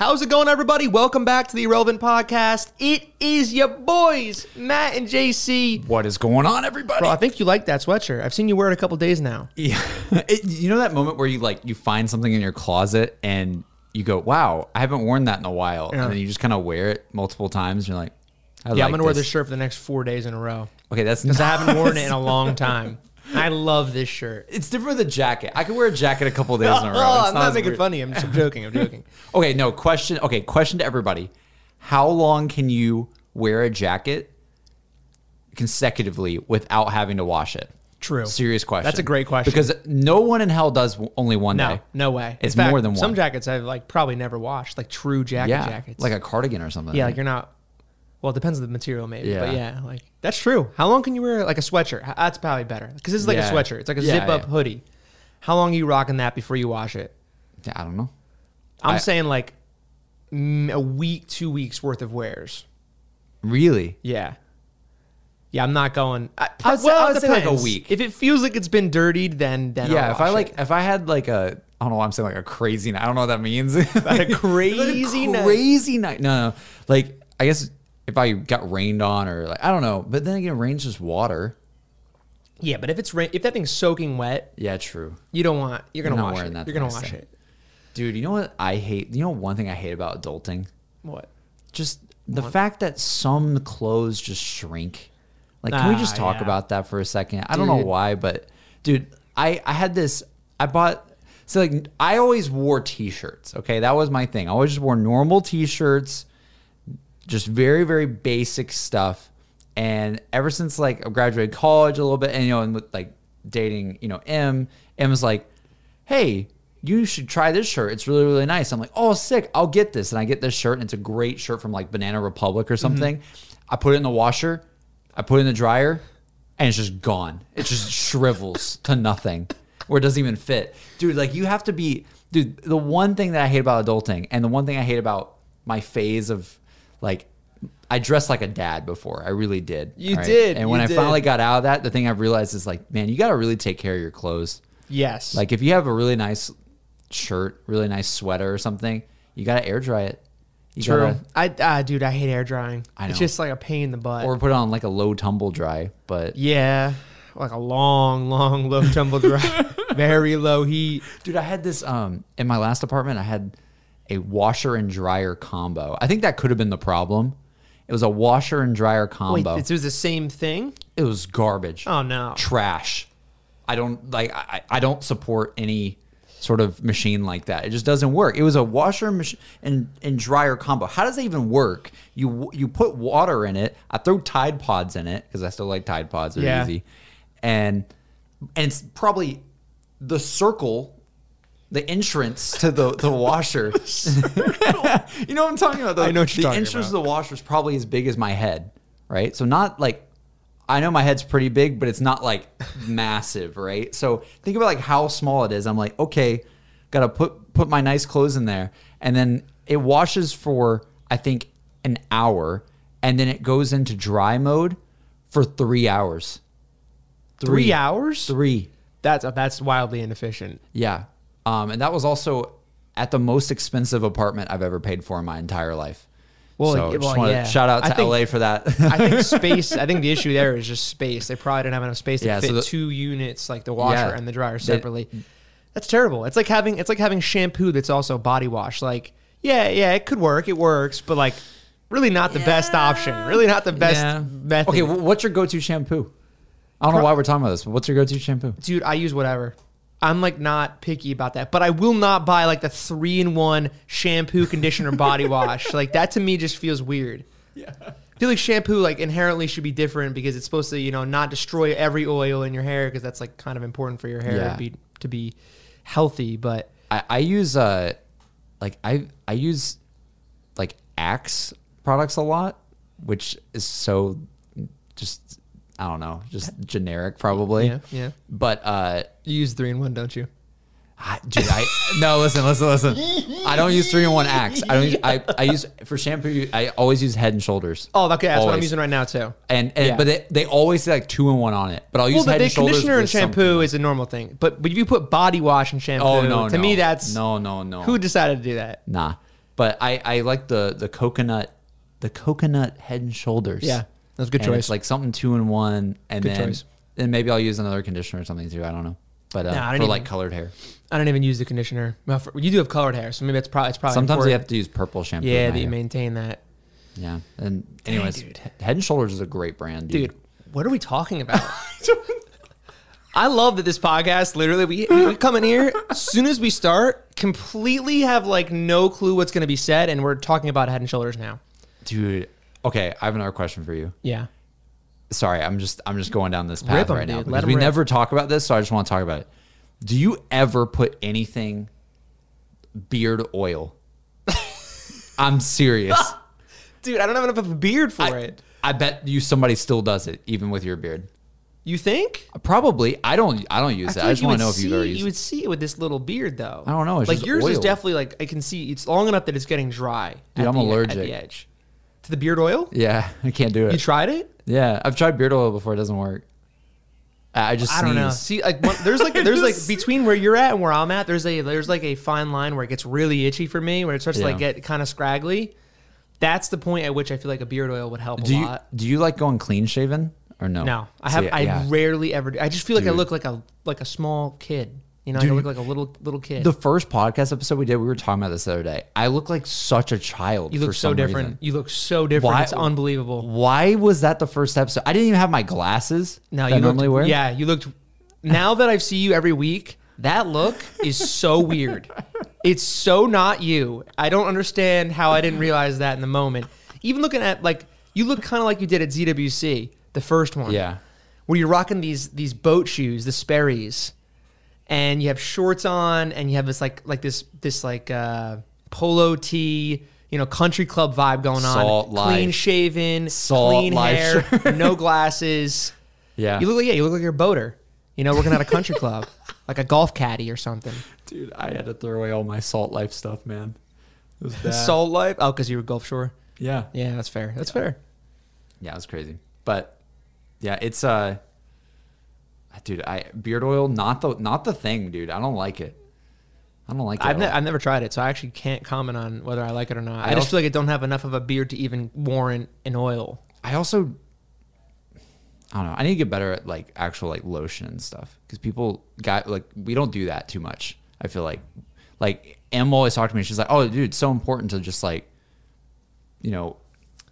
How's it going, everybody? Welcome back to the Irrelevant Podcast. It is your boys, Matt and JC. What is going on, everybody? Bro, I think you like that sweatshirt. I've seen you wear it a couple days now. Yeah. It- you know that moment where you like you find something in your closet and you go, "Wow, I haven't worn that in a while," Yeah. and then you just kind of wear it multiple times. And you're like, I Yeah, like I'm gonna wear this shirt for the next four days in a row Okay, that's because I haven't worn it in a long time. I love this shirt. It's different with a jacket. I could wear a jacket a couple days in a oh, row. Oh, It's I'm not as making weird. funny. I'm just joking. I'm joking. Okay, no question. Okay, question to everybody: How long can you wear a jacket consecutively without having to wash it? True. Serious question. That's a great question. because no one in hell does only one No, day. no way. It's fact, more than one. Some jackets I've like probably never washed, like true jacket yeah, jackets. like a cardigan or something. yeah, like you're not. Well, it depends on the material, maybe. But Yeah. yeah, like that's true. How long can you wear like a sweatshirt? That's probably better because this is like Yeah. a sweatshirt. It's like a Yeah, zip up yeah. hoodie. How long are you rocking that before you wash it? Yeah, I don't know. I'm I- saying like mm, a week, two weeks worth of wears. Really? Yeah. Yeah, I'm not going. I, I would say- well, I would say, like, a depends. week. If it feels like it's been dirtied, then then yeah, I'll if I wash like, it. if I had like a, I don't know why I'm saying like a crazy night. I don't know what that means. Like a crazy night. crazy night. No, no. Like, I guess if I got rained on or like, I don't know. But then again, rain's just water. Yeah, but if it's rain, if that thing's soaking wet, Yeah, true. you don't want. You're gonna not wash it. that You're gonna wash day. it. Dude, you know what I hate? You know one thing I hate about adulting? What? Just the fact that some clothes just shrink. Like, can we just Ah, talk yeah. about that for a second? I don't know why, but dude, I I had this. I bought. So like, I always wore t-shirts. Okay, that was my thing. I always just wore normal t-shirts, just very very basic stuff. And ever since like I graduated college a little bit, and you know, and with like dating, you know, M, M was like, hey, you should try this shirt. It's really, really nice. I'm like, oh, sick. I'll get this. And I get this shirt, and it's a great shirt from like Banana Republic or something. Mm-hmm. I put it in the washer, I put it in the dryer, and it's just gone. It just shrivels to nothing, or it doesn't even fit. Dude, like you have to be, dude. The one thing that I hate about adulting, and the one thing I hate about my phase of like, I dressed like a dad before. I really did. You all did, And when I did. finally got out of that, the thing I've realized is like, man, you got to really take care of your clothes. Yes. Like if you have a really nice shirt, really nice sweater or something, you gotta air dry it. You True. Gotta, I ah, dude, I hate air drying. I know. It's just like a pain in the butt. or put on like a low tumble dry. But yeah, like a long, long, low tumble dry, very low heat. dude, I had this um in my last apartment. I had a washer and dryer combo. I think that could have been the problem. It was a washer and dryer Wait, combo. it was the same thing? it was garbage. Oh no. trash. I don't like. I, I don't support any sort of machine like that. It just doesn't work. It was a washer mach- and and dryer combo. How does that even work? You you put water in it. I throw Tide Pods in it because I still like Tide Pods. They're Yeah. easy, and and it's probably the circle. The entrance to the, the washer. you know what I'm talking about? The, I know what you're the talking entrance about. to the washer is probably as big as my head, right? So not like I know my head's pretty big, but it's not like massive, right? So think about like how small it is. I'm like, okay, gotta put put my nice clothes in there, and then it washes for I think an hour, and then it goes into dry mode for three hours. Three hours? Three, That's that's wildly inefficient. yeah. Um, and that was also at the most expensive apartment I've ever paid for in my entire life. Well, so yeah, just well, want to yeah. shout out to think- LA for that. I think space. I think the issue there is just space. They probably didn't have enough space to Yeah, fit so the- two units, like the washer Yeah. and the dryer They- separately. That's terrible. It's like having it's like having shampoo that's also body wash. Like, yeah, yeah, it could work. It works, but like, really not the best option. Really not the best Yeah. method. Okay, what's your go-to shampoo? I don't know why we're talking about this, but what's your go-to shampoo? dude, I use whatever. I'm like not picky about that, but I will not buy like the three in one shampoo, conditioner, body wash. Like that to me just feels weird. Yeah. I feel like shampoo like inherently should be different because it's supposed to, you know, not destroy every oil in your hair because that's like kind of important for your hair Yeah. to be to be healthy. But I, I use uh like I I use like Axe products a lot, which is so I don't know, just generic probably. yeah, yeah. But uh You use three in one, don't you? I, dude, I no listen, listen, listen. I don't use three in one Axe. I don't. Use, I I use for shampoo. I always use Head and Shoulders. Oh, okay, that's what I'm Always. using right now too. And, and Yeah. but they, they always say like two in one on it. But I'll use Well, the, Head the and Shoulders. conditioner and with shampoo something. is a normal thing, but but if you put body wash and shampoo, Oh no, to no. me that's no, no, no. who decided to do that. Nah. But I I like the the coconut the coconut Head and Shoulders. Yeah, that's a good And choice. It's like something two in one, and Good then choice. then maybe I'll use another conditioner or something too. I don't know, but uh, Nah, I for don't like even- colored hair. I don't even use the conditioner. Well, for- you do have colored hair, so maybe it's probably it's probably Sometimes you have to use purple shampoo. yeah that you hair. maintain that, Yeah, and anyways. He- Head and Shoulders is a great brand, dude. dude. What are we talking about? I love that this podcast literally we, we come in here as soon as we start, completely have like no clue what's going to be said, and we're talking about Head and Shoulders now. Dude, okay, I have another question for you. Yeah, Sorry, I'm just I'm just going down this path Rip 'em, right now dude. because 'em we rip. never talk about this, so I just want to talk about it. Do you ever put anything beard oil? I'm serious. dude, I don't have enough of a beard for I, it. I bet you somebody still does it even with your beard. You think? Probably. I don't. I don't use it. I just want to know if you've ever You would see it with this little beard, though. I don't know, it's like just yours is oil. definitely like I can see it's long enough that it's getting dry. Dude, at I'm the- At allergic. the edge to the beard oil. Yeah, I can't do it. You tried it? yeah, I've tried beard oil before. It doesn't work. I just. I don't know. sneeze. See, like one, there's like there's like between where you're at and where I'm at, there's a there's like a fine line where it gets really itchy for me, where it starts to like Yeah. get kind of scraggly. That's the point at which I feel like a beard oil would help Do a you lot. do you like going clean shaven or no? No, I See, have I yeah. rarely ever. Do. I just feel like I Dude. look like a like a small kid. You know, Dude, I look like a little little kid. The first podcast episode we did, we were talking about this the other day. I look like such a child. you look so different. reason. You look so different. Why- It's unbelievable. Why was that the first episode? I didn't even have my glasses. No, that you I looked, normally wear. Yeah, you looked. Now that I see you every week, that look is so weird. It's so not you. I don't understand how I didn't realize that in the moment. Even looking at like you look kind of like you did at ZWC, the first one. Yeah. where you're rocking these these boat shoes, the Sperry's, and you have shorts on, and you have this like like this this like uh, polo tee, you know, country club vibe going on. Salt clean life. shaven, Salt clean life hair, shirt. no glasses. Yeah. You look like yeah, you look like you're a boater. You know, working at a country club, like a golf caddy or something. Dude, I had to throw away all my salt life stuff, man. It was bad. Salt life. Oh, because you were Gulf Shore. Yeah. Yeah, that's fair. That's fair. Yeah, it was crazy. But yeah, it's uh dude, I beard oil, not the not the thing, dude. I don't like it. I don't like it. I've, ne- I've never tried it, so I actually can't comment on whether I like it or not. I, I just feel like I don't have enough of a beard to even warrant an oil. I also I don't know. I need to get better at like actual like lotion and stuff because people got like we don't do that too much. I feel like like Em always talked to me. She's like, "Oh, dude, it's so important to just like, you know,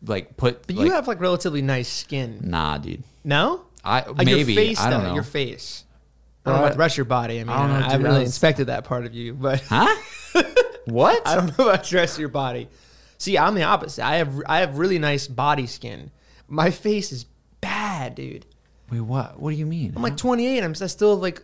like put." But like, you have like relatively nice skin. nah, dude. No? I Like maybe your face, I don't though, know. Your face. I don't know about the rest of your body. I mean, I don't know, I, haven't really that's- inspected that part of you, but Huh? what? I don't know about the rest of your body. See, I'm the opposite. I have I have really nice body skin. My face is bad, dude. Wait, what? What do you mean? I'm like 28. I'm still like.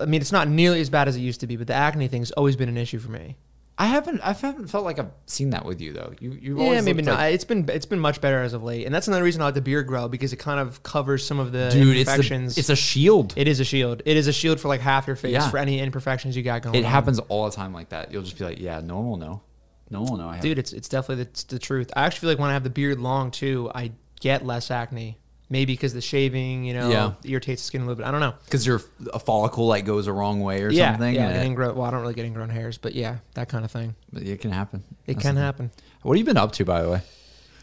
I mean, it's not nearly as bad as it used to be, but the acne thing's always been an issue for me. I haven't. I haven't felt like I've seen that with you though. You. You. Yeah, maybe not. it's been it's been much better as of late, and that's another reason I like the beard grow because it kind of covers some of the dude. It's imperfections. the, It's a shield. It is a shield. It is a shield for like half your face Yeah. for any imperfections you got going. It on. happens all the time like that. You'll just be like, yeah, normal, no one will know. No one will know. Dude. It's it's definitely the, it's the truth. I actually feel like when I have the beard long too, I get less acne. Maybe because the shaving, you know, Yeah. irritates the skin a little bit. I don't know. because your a follicle like goes a wrong way or yeah, something. yeah. and like it, ingrown. Well, I don't really get ingrown hairs, but yeah, that kind of thing. but it can happen. It That's can happen, What have you been up to, by the way?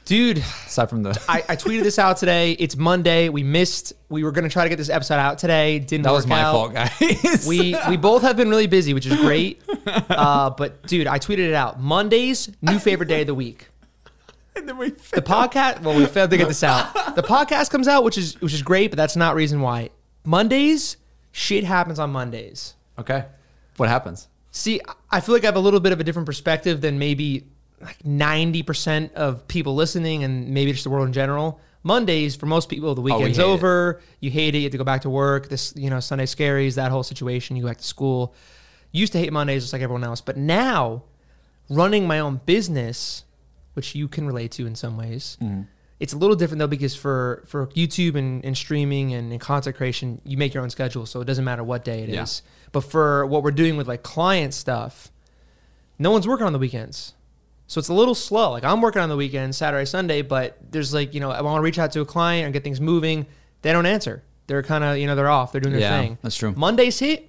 dude. Aside from the I, I tweeted this out today. It's Monday. We missed. We were gonna try to get this episode out today. Didn't that was my out. fault, guys. we we both have been really busy, which is great. Uh, but dude, I tweeted it out. Mondays, new favorite day of the week. And then we The podcast. Well, we failed to get this out. The podcast comes out, which is which is great, but that's not reason why. Mondays, shit happens on Mondays. okay. What happens? See, I feel like I have a little bit of a different perspective than maybe like ninety percent of people listening, and maybe just the world in general. Mondays for most people, the oh, weekend's hate it. over. You hate it. You have to go back to work. This, you know, Sunday scaries. That whole situation. You go back to school. Used to hate Mondays just like everyone else, but now running my own business, which you can relate to in some ways, Mm-hmm. it's a little different though because for for YouTube and, and streaming and, and content creation, you make your own schedule, so it doesn't matter what day it is. Yeah. But for what we're doing with like client stuff, no one's working on the weekends. So it's a little slow. Like I'm working on the weekend, Saturday, Sunday, but there's like, you know, I want to reach out to a client and get things moving. They don't answer. They're kind of, you know, they're off. They're doing their Yeah, thing. that's true. Mondays hit,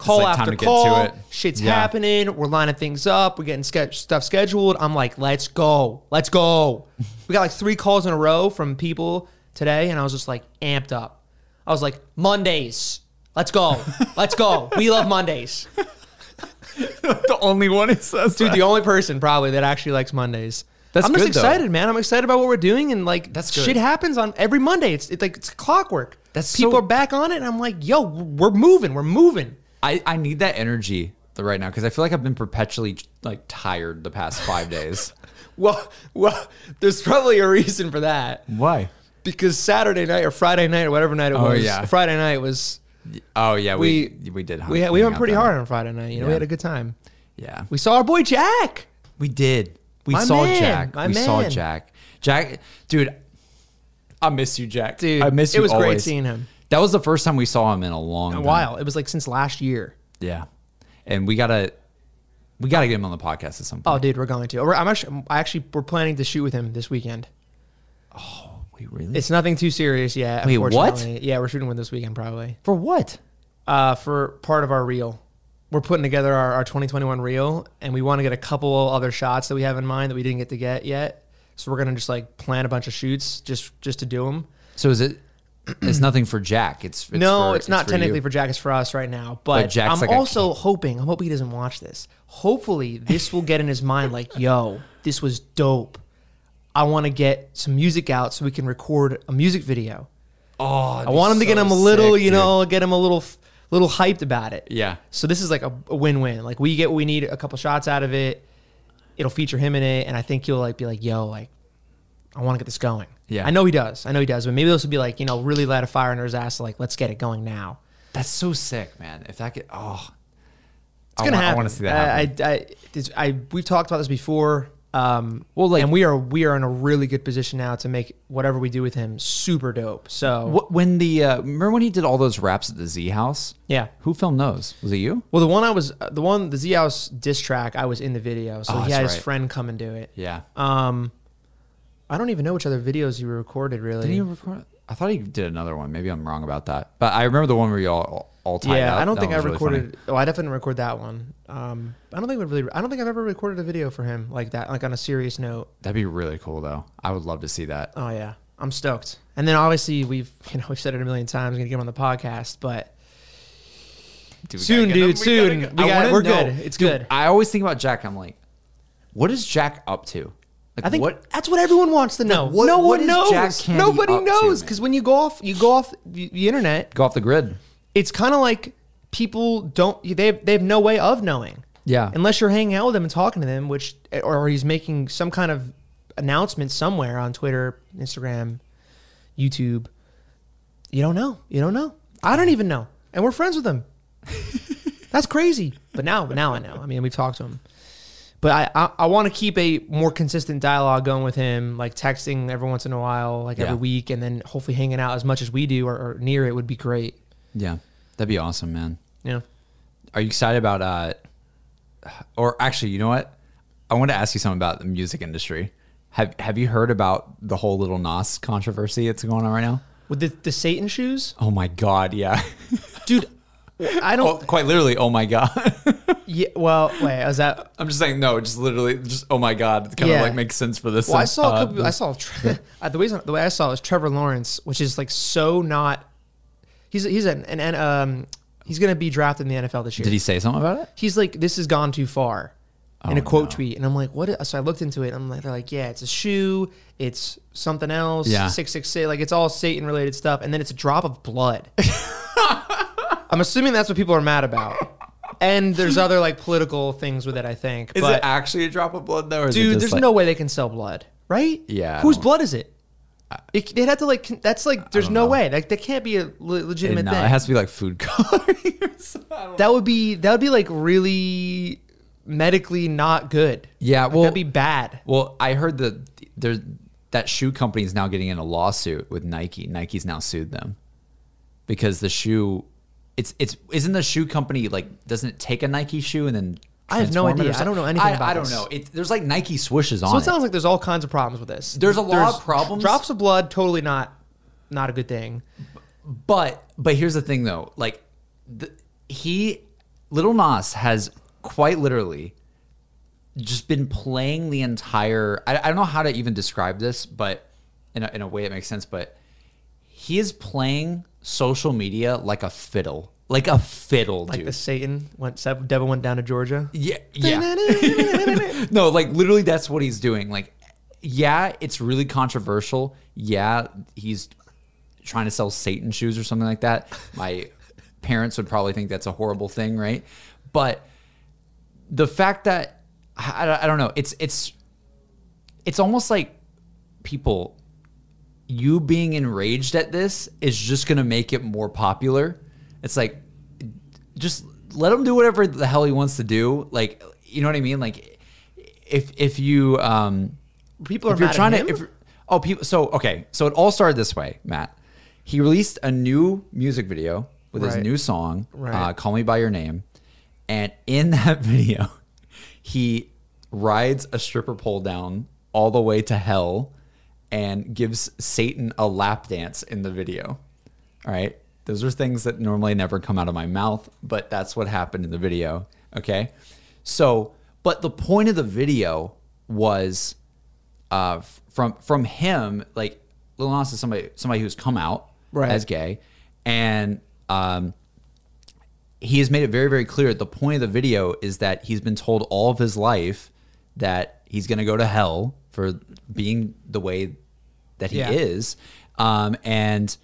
call like after call. to it. Shit's Yeah. happening. We're lining things up. We're getting ske- stuff scheduled. I'm like, let's go. Let's go. we got like three calls in a row from people today, and I was just like amped up. I was like, Mondays. Let's go. Let's go. We love Mondays. the only one who says Dude, the only person probably that actually likes Mondays. That's I'm just good, though. excited, man. I'm excited about what we're doing, and like That's good. shit happens on every Monday. It's, it's like it's clockwork. That's people so- are back on it, and I'm like, yo, we're moving, we're moving. I, I need that energy right now because I feel like I've been perpetually like tired the past five days. Well, well, there's probably a reason for that Why? because Saturday night or Friday night or whatever night it Oh, was. yeah. Friday night was Oh yeah, we We- we, did. we we went pretty hard night. on Friday night. You know, we had a good time. Yeah, We saw our boy Jack. we did. We My saw man, Jack. my we saw. Jack. Jack, dude, I miss you, Jack. Dude, I miss you. it you. was great seeing him. That was the first time we saw him in a long A while. It was like since last year. Yeah, and we gotta we gotta get him on the podcast at some point. Oh, dude, we're going to. I'm actually, I actually, we're planning to shoot with him this weekend. Oh, we really? It's nothing too serious yet. Wait, what? Yeah, we're shooting with this weekend probably. for what? Uh, for part of our reel, we're putting together our, our 2021 reel, and we want to get a couple other shots that we have in mind that we didn't get to get yet. So we're gonna just like plan a bunch of shoots just just to do them. So is it? It's nothing for Jack. It's, it's no, for- it's not for technically you. for Jack. It's for us right now. But, But Jack's I'm like also hoping. I'm hoping he doesn't watch this. Hopefully, this will get in his mind like, "Yo, this was dope. I want to get some music out so we can record a music video. Oh, I want him to get him a little, you know, get him a little, little hyped about it. Yeah. So this is like a, a win-win. Like we get what we need, a couple shots out of it. It'll feature him in it, and I think he'll like be like, "Yo, like, I want to get this going." Yeah. I know he does. I know he does. But maybe this would be like, you know, really light a fire under his ass. Like, let's get it going now. That's so sick, man. If that could, oh, It's gonna I, happen. I want to see that. I, happen. I, I, I, we've talked about this before. Um, Well, like- and we are we are in a really good position now to make whatever we do with him super dope. So What, when the uh, remember when he did all those raps at the Z House? yeah. Who filmed those? Was it you? Well, the one I was uh, the one the Z House diss track I was in the video, so Oh, he had his friend come and do it. Yeah. Um, I don't even know which other videos you recorded really. Did he record? I thought he did another one. Maybe I'm wrong about that. But I remember the one where you all all tied yeah, up. I don't That think I really funny. recorded. oh, I definitely record that one. Um, I don't think we really. I don't think I've ever recorded a video for him like that, like on a serious note. That'd be really cool, though. I would love to see that. Oh yeah, I'm stoked. And then obviously we've you know we've said it a million times. Gonna get him on the podcast, but Dude, Soon, dude, soon. We I got- we're know. good. It's Dude, good. I always think about Jack. I'm like, what is Jack up to? Like, I think what? that's what everyone wants to know. what- no what one knows. Jack Nobody knows because when you go off, you go off the, the internet. Go off the grid. It's kind of like people don't. They have, they have no way of knowing. Yeah. unless you're hanging out with them and talking to them, which or he's making some kind of announcement somewhere on Twitter, Instagram, YouTube. You don't know. You don't know. I don't even know, and we're friends with him. That's crazy. But now, now I know. I mean, we've talked to him. But I, I, I want to keep a more consistent dialogue going with him, like texting every once in a while, like Yeah. every week, and then hopefully hanging out as much as we do or, or near it would be great. Yeah, that'd be awesome, man. Yeah. Are you excited about? uh Or actually, you know what? I want to ask you something about the music industry. Have Have you heard about the whole little Nas controversy that's going on right now? With the, the Satan shoes, Oh my god, yeah. dude. I oh, don't. quite literally, oh my god. Yeah. Well, wait. Is that I'm just saying, no, just literally, just oh my god. It kind Yeah. of like makes sense for this. Well, I saw a uh, couple, I saw uh, the way the way I saw it was Trevor Lawrence, which is like so not. He's he's an, an, an um he's gonna be drafted in the NFL this year. Did he say something about it? He's like this has gone too far. In Oh, a quote no. tweet, and I'm like, what? So I looked into it. And I'm like, they're like, yeah, it's a shoe, it's something else, Yeah. six six six, like it's all Satan related stuff, and then it's a drop of blood. I'm assuming that's what people are mad about, and there's other like political things with it. I think, Is but it actually a drop of blood though? Or is it dude, there's like- no way they can sell blood, right? Yeah, Whose blood is it? It, they'd have to like. That's like. There's no know. way. Like that can't be a le- legitimate No, thing. it has to be like food coloring. or something. Know. that would be. That would be like really medically not good. Yeah, Like, well- that'd be bad. Well, I heard that there's that shoe company is now getting in a lawsuit with Nike. Nike's now sued them because the shoe. It's it's isn't the shoe company like doesn't it take a Nike shoe and then I have no transform it or idea. I don't know anything I, about I don't this. know. It, there's like Nike swooshes on So it it. sounds like there's all kinds of problems with this. There's a lot there's of problems. Drops of blood, totally not, not a good thing. But but here's the thing though, like the, he Little Nas has quite literally just been playing the entire. I, I don't know how to even describe this, but in a, in a way it makes sense. But he is playing social media like a fiddle, like a fiddle, Like dude. the Satan went, devil went down to Georgia. Yeah, yeah. no, like literally, that's what he's doing. Like, yeah, it's really controversial. Yeah, he's trying to sell Satan shoes or something like that. My parents would probably think that's a horrible thing, right? But the fact that I, I don't know, it's it's it's almost like people you being enraged at this is just going to make it more popular. It's like just let him do whatever the hell he wants to do. Like, you know what I mean? Like, if if you um, People are if you're trying to, if oh people, so okay, so it all started this way, Matt. He released a new music video with his new song, Right. uh, "Call Me by Your Name," and in that video, he rides a stripper pole down all the way to hell and gives Satan a lap dance in the video. All right. Those are things that normally never come out of my mouth, but that's what happened in the video. Okay. So, but the point of the video was uh, from from him, like Lil Nas is somebody somebody who's come out Right. as gay, and um, he has made it very very clear. The point of the video is that he's been told all of his life that he's going to go to hell for being the way that he Yeah. is, um, and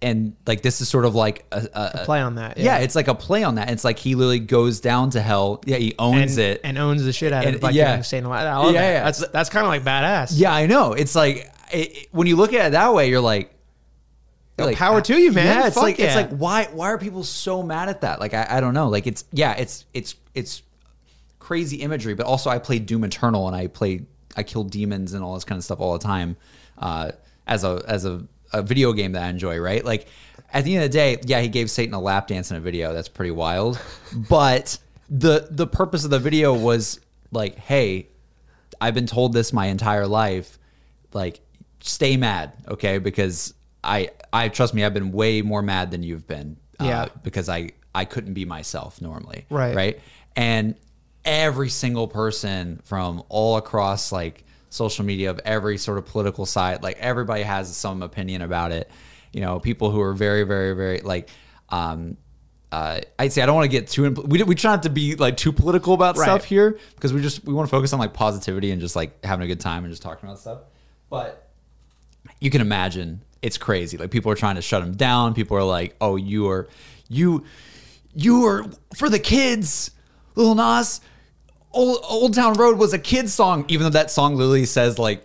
and like this is sort of like a, a, a- Play on that. yeah. it's like a play on that. It's like he literally goes down to hell. Yeah, he owns and, it. and owns the shit out of it by yeah. Satan a lot. I love Yeah, that. yeah. That's that's kind of like badass. yeah, I know. It's like it, it- when you look at it that way, you're like, Yo, power to you, man. Yeah, it's Fuck like it's like why why are people so mad at that? Like I, I don't know. Like it's yeah, it's it's it's crazy imagery, but also I played Doom Eternal and I played I kill demons and all this kind of stuff all the time uh, as a as a, a video game that I enjoy. Right, like at the end of the day, yeah, he gave Satan a lap dance in a video. That's pretty wild, but the the purpose of the video was like, hey, I've been told this my entire life. Like, stay mad, okay? Because I, I trust me, I've been way more mad than you've been. uh, Yeah. because I, I couldn't be myself normally. Right. Right. And every single person from all across like social media of every sort of political side, like everybody has some opinion about it. You know, people who are very, very, very like, um, uh, I'd say I don't want to get too. Impl- we we try not to be like too political about Right. stuff here because we just we want to focus on like positivity and just like having a good time and just talking about stuff. But you can imagine it's crazy. Like people are trying to shut him down. People are like, "Oh, you are you you are for the kids, Lil Nas." Old, Old Town Road was a kid's song, even though that song literally says like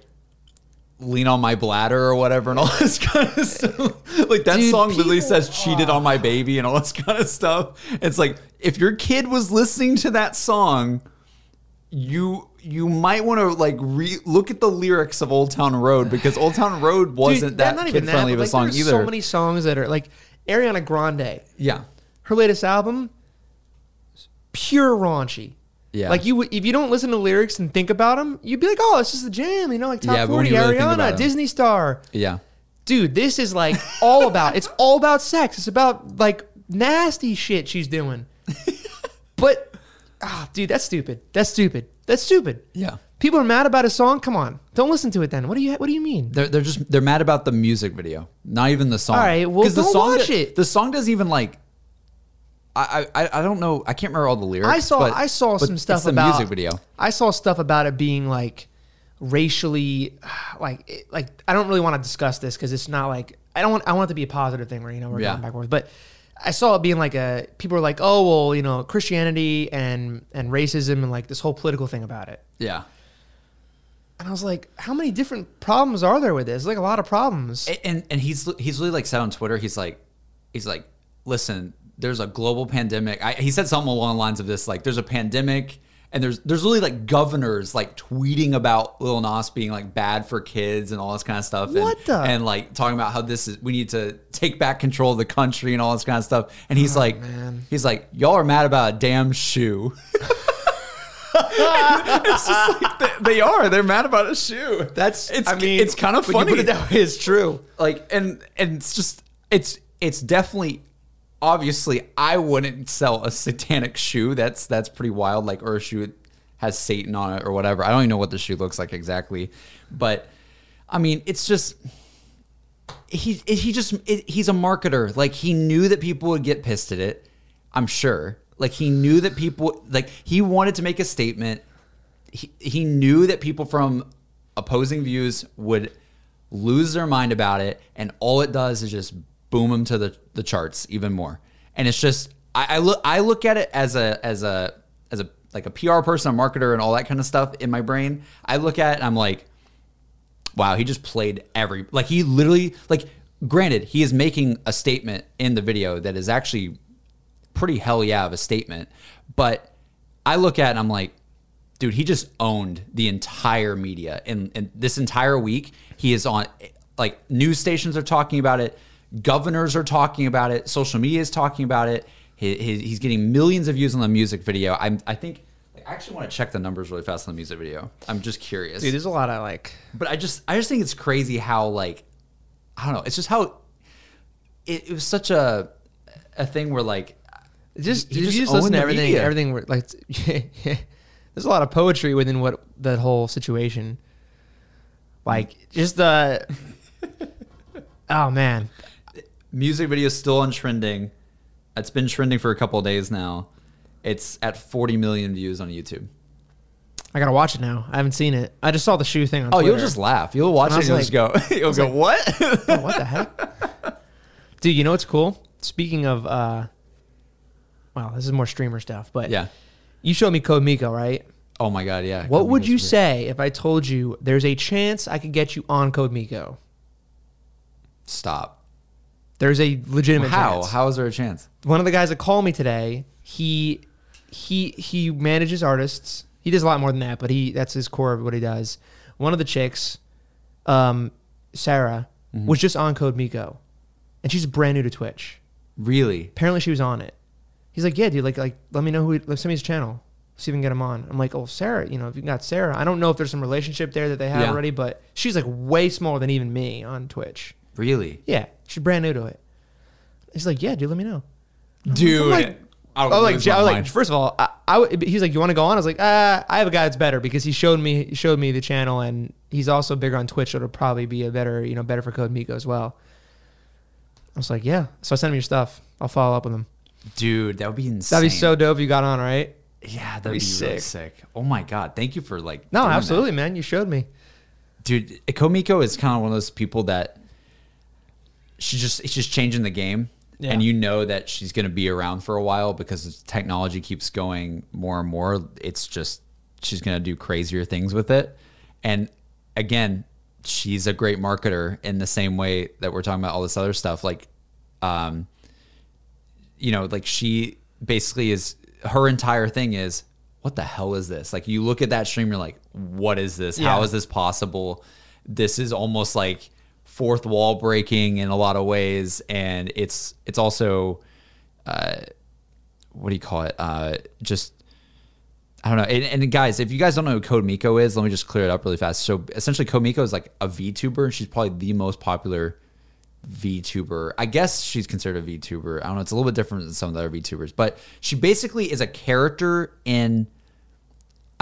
lean on my bladder or whatever and all this kind of stuff. Like that Dude, song literally says cheated on my baby and all this kind of stuff. It's like if your kid was listening to that song, you you might want to like re- look at the lyrics of Old Town Road because Old Town Road wasn't Dude, that kid even that, friendly of a like, song either. So many songs that are like Ariana Grande. yeah. Her latest album, pure raunchy. Yeah. Like you, if you don't listen to lyrics and think about them, you'd be like, "Oh, it's just a jam," you know, like top Yeah, but when forty, you really think about Ariana, Disney star. Yeah. Dude, this is like all about. It's all about sex. It's about like nasty shit she's doing. but, ah, dude, that's stupid. That's stupid. That's stupid. Yeah. People are mad about a song. Come on, don't listen to it then. What do you What do you mean? They're, they're just they're mad about the music video, not even the song. All right, well, 'Cause the don't song watch it. The song doesn't even like. I, I I don't know. I can't remember all the lyrics. I saw but- I saw some stuff the about music video. I saw stuff about it being like racially, like like I don't really want to discuss this because it's not like I don't want I want it to be a positive thing where you know we're Yeah. going back and forth, but. I saw it being like a people were like, oh well, you know, Christianity and and racism and like this whole political thing about it. Yeah. And I was like, how many different problems are there with this? Like a lot of problems. A- and and he's he's really like said on Twitter, he's like he's like, listen, there's a global pandemic. I, he said something along the lines of this, like there's a pandemic, and there's there's really like governors like tweeting about Lil Nas being like bad for kids and all this kind of stuff. And, What the- and like talking about how this is we need to take back control of the country and all this kind of stuff. And he's oh, like, Oh, man. he's like, y'all are mad about a damn shoe. it's just like they, they are. They're mad about a shoe. That's it's I mean, it's kind of funny it that way, it's true. like and and it's just it's it's definitely obviously I wouldn't sell a satanic shoe. That's that's pretty wild. Like or a shoe that has Satan on it or whatever. I don't even know what the shoe looks like exactly, but I mean, it's just he he just he's a marketer. Like he knew that people would get pissed at it. I'm sure. Like he knew that people like he wanted to make a statement. He he knew that people from opposing views would lose their mind about it, and all it does is just boom them to the, the charts even more. And it's just I, I look I look at it as a as a as a like a PR person, a marketer, and all that kind of stuff in my brain. I look at it and I'm like, wow, he just played every like he literally like granted, he is making a statement in the video that is actually pretty hell yeah of a statement, but I look at it and I'm like, dude, he just owned the entire media and, and this entire week he is on like news stations are talking about it, governors are talking about it, social media is talking about it. He, he, he's getting millions of views on the music video. I'm, I think I actually want to check the numbers really fast on the music video. I'm just curious. Dude, there's a lot of like. But I just I just think it's crazy how like I don't know. It's just how it, it was such a a thing where like Just he you just just listen to everything. media. Everything like there's a lot of poetry within what that whole situation. Like just the. oh man, music video is still on trending. It's been trending for a couple of days now. It's at 40 million views on YouTube. I gotta watch it now. I haven't seen it. I just saw the shoe thing on. Oh, Twitter. you'll just laugh. You'll watch it and you'll was just go, you'll go, what? Oh, what the heck? Dude, you know what's cool? Speaking of, uh, well, this is more streamer stuff, but yeah. you showed me Code Miko, right? Oh my God, yeah. What Code would Miko's you say if I told you there's a chance I could get you on Code Miko? Stop. There's a legitimate How? chance. How is there a chance? One of the guys that called me today, he he he manages artists. He does a lot more than that, but he that's his core of what he does. One of the chicks, um, Sarah, Mm-hmm. was just on Code Miko, and she's brand new to Twitch. Really? Apparently, she was on it. He's like, yeah, dude, like, like, let me know who. Let send me his channel. See if we can get him on. I'm like, oh, Sarah, you know, if you got Sarah, I don't know if there's some relationship there that they have Yeah. already, but she's like way smaller than even me on Twitch. Really? Yeah, she's brand new to it. He's like, yeah, dude, let me know. Dude. like- I I was like, I was like, first of all, I, I he's like, you want to go on? I was like, uh, I have a guy that's better because he showed me he showed me the channel and he's also bigger on Twitch, so it'll probably be a better, you know, better for Code Miko as well. I was like, yeah. So I sent him your stuff. I'll follow up with him. dude, that would be insane. That'd be so dope if you got on, right? Yeah, that'd be be, really sick. sick. Oh my God. Thank you for like. No, doing that. absolutely, man. You showed me. dude Code Miko is kind of one of those people that she just it's just changing the game. Yeah. and you know that she's going to be around for a while because technology keeps going more and more. It's just she's going to do crazier things with it. And again she's a great marketer in the same way that we're talking about all this other stuff. Like um you know like she basically is her entire thing is what the hell is this? Like you look at that stream you're like what is this? How Yeah. is this possible? This is almost like fourth wall breaking in a lot of ways and it's it's also uh what do you call it uh just I don't know. And, and guys, if you guys don't know who Code Miko is, let me just clear it up really fast. So essentially, Code Miko is like a VTuber. She's probably the most popular VTuber. I guess she's considered a VTuber. I don't know. It's a little bit different than some of the other VTubers, but she basically is a character in,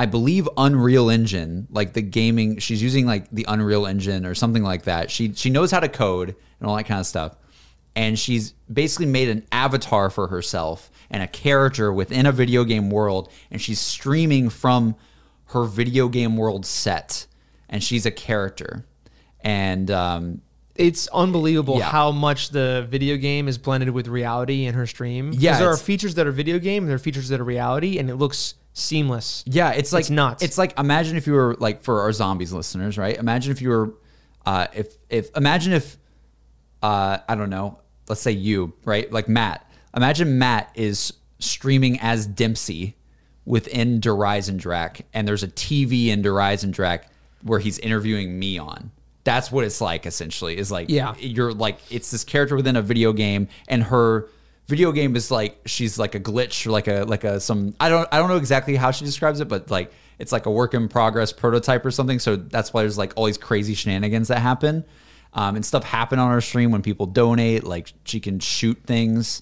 I believe, Unreal Engine, like the gaming. She's using like the Unreal Engine or something like that. She she knows how to code and all that kind of stuff, and she's basically made an avatar for herself and a character within a video game world, and she's streaming from her video game world set, and she's a character, and um, It's unbelievable Yeah. how much the video game is blended with reality in her stream. Yeah, there are features that are video game, and there are features that are reality, and it looks seamless. Yeah, it's like It's nuts. It's like imagine if you were like for our zombies listeners, right? Imagine if you were, uh, if if imagine if, uh, I don't know, let's say you, right? Like Matt. Imagine Matt is streaming as Dempsey within Drac, and there's a TV in Drac where he's interviewing me on. That's what it's like essentially. Is like Yeah. you're like it's this character within a video game, and her video game is like she's like a glitch or like a like a some I don't I don't know exactly how she describes it, but like it's like a work in progress prototype or something. So that's why there's like all these crazy shenanigans that happen, um, and stuff happen on our stream when people donate. Like she can shoot things,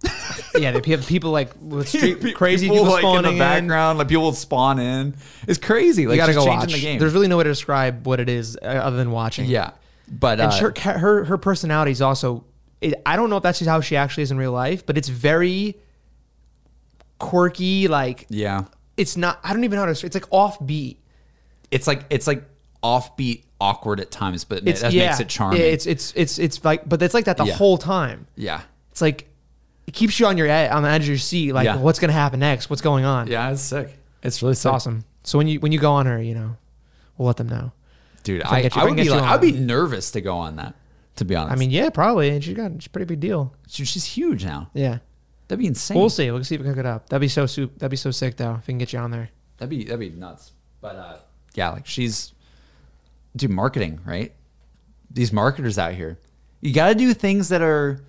yeah, they have people like with street, crazy people, people, like in the in. background, like people will spawn in. It's crazy. Like You gotta go watch. the game. There's really no way to describe what it is uh, other than watching. yeah, but and uh, her her her personality is also. It, I don't know if that's just how she actually is in real life, but it's very quirky. Like yeah, it's not. I don't even know how to. It's like offbeat. it's like it's like offbeat, awkward at times, but It's that yeah, makes it charming. It's it's it's it's like, but it's like that the Yeah. whole time. yeah, It's like it keeps you on your ed- on the edge of your seat. Like, Yeah. what's gonna happen next? What's going on? yeah, it's sick. It's really it's awesome. So when you when you go on her, you know, we'll let them know. dude. I I, you- I would be like. I'd be nervous to go on that. To be honest, I mean, yeah, probably. And she's got she's a pretty big deal. She- she's huge now. Yeah. That'd be insane. We'll see. We'll see if we can hook it up. That'd be so soup. That'd be so sick though if we can get you on there. That'd be that'd be nuts. But uh, yeah, like she's do marketing, right? These marketers out here, you got to do things that are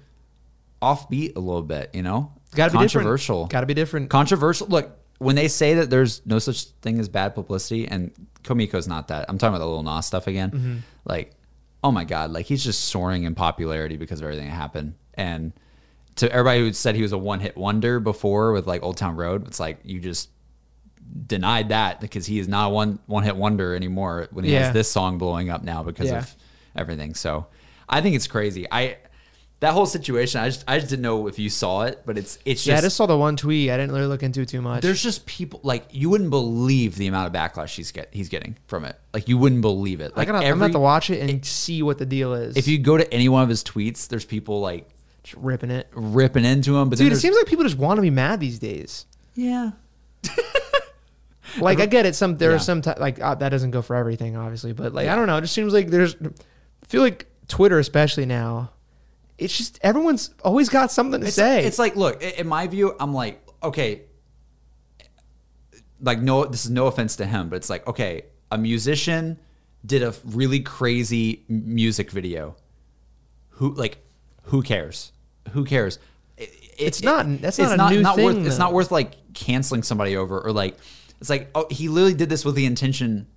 offbeat a little bit, you know. Got to be controversial. Got to be different. Controversial. Look, when they say that there's no such thing as bad publicity, and Code Miko's not that. I'm talking about the little Nas stuff again. Mm-hmm. Like, oh my god, like he's just soaring in popularity because of everything that happened. And to everybody who said he was a one hit wonder before with like Old Town Road, it's like you just denied that because he is not a one one hit wonder anymore when he Yeah. has this song blowing up now because Yeah. of everything. So I think it's crazy. I that whole situation, I just I just didn't know if you saw it, but it's it's just yeah, I just just saw the one tweet. I didn't really look into it too much. there's just people like you wouldn't believe the amount of backlash he's get he's getting from it. Like you wouldn't believe it. I Like I'm every gonna have to watch it and see what the deal is. if you go to any one of his tweets, there's people like Just ripping it, ripping into him. But then dude, it seems like people just want to be mad these days. yeah, Like I get it. Some there Yeah. are some ti like uh, that doesn't go for everything, obviously, but like I don't know. It just seems like there's. I feel like Twitter, especially now, it's just everyone's always got something to it's, say. it's like look in my view, I'm like okay, like no, this is no offense to him, but it's like okay, a musician did a really crazy music video. Who like who cares? Who cares? It- It's it- not- that's it's not a new worth thing, it's not worth like canceling somebody over or like it's like oh he literally did this with the intention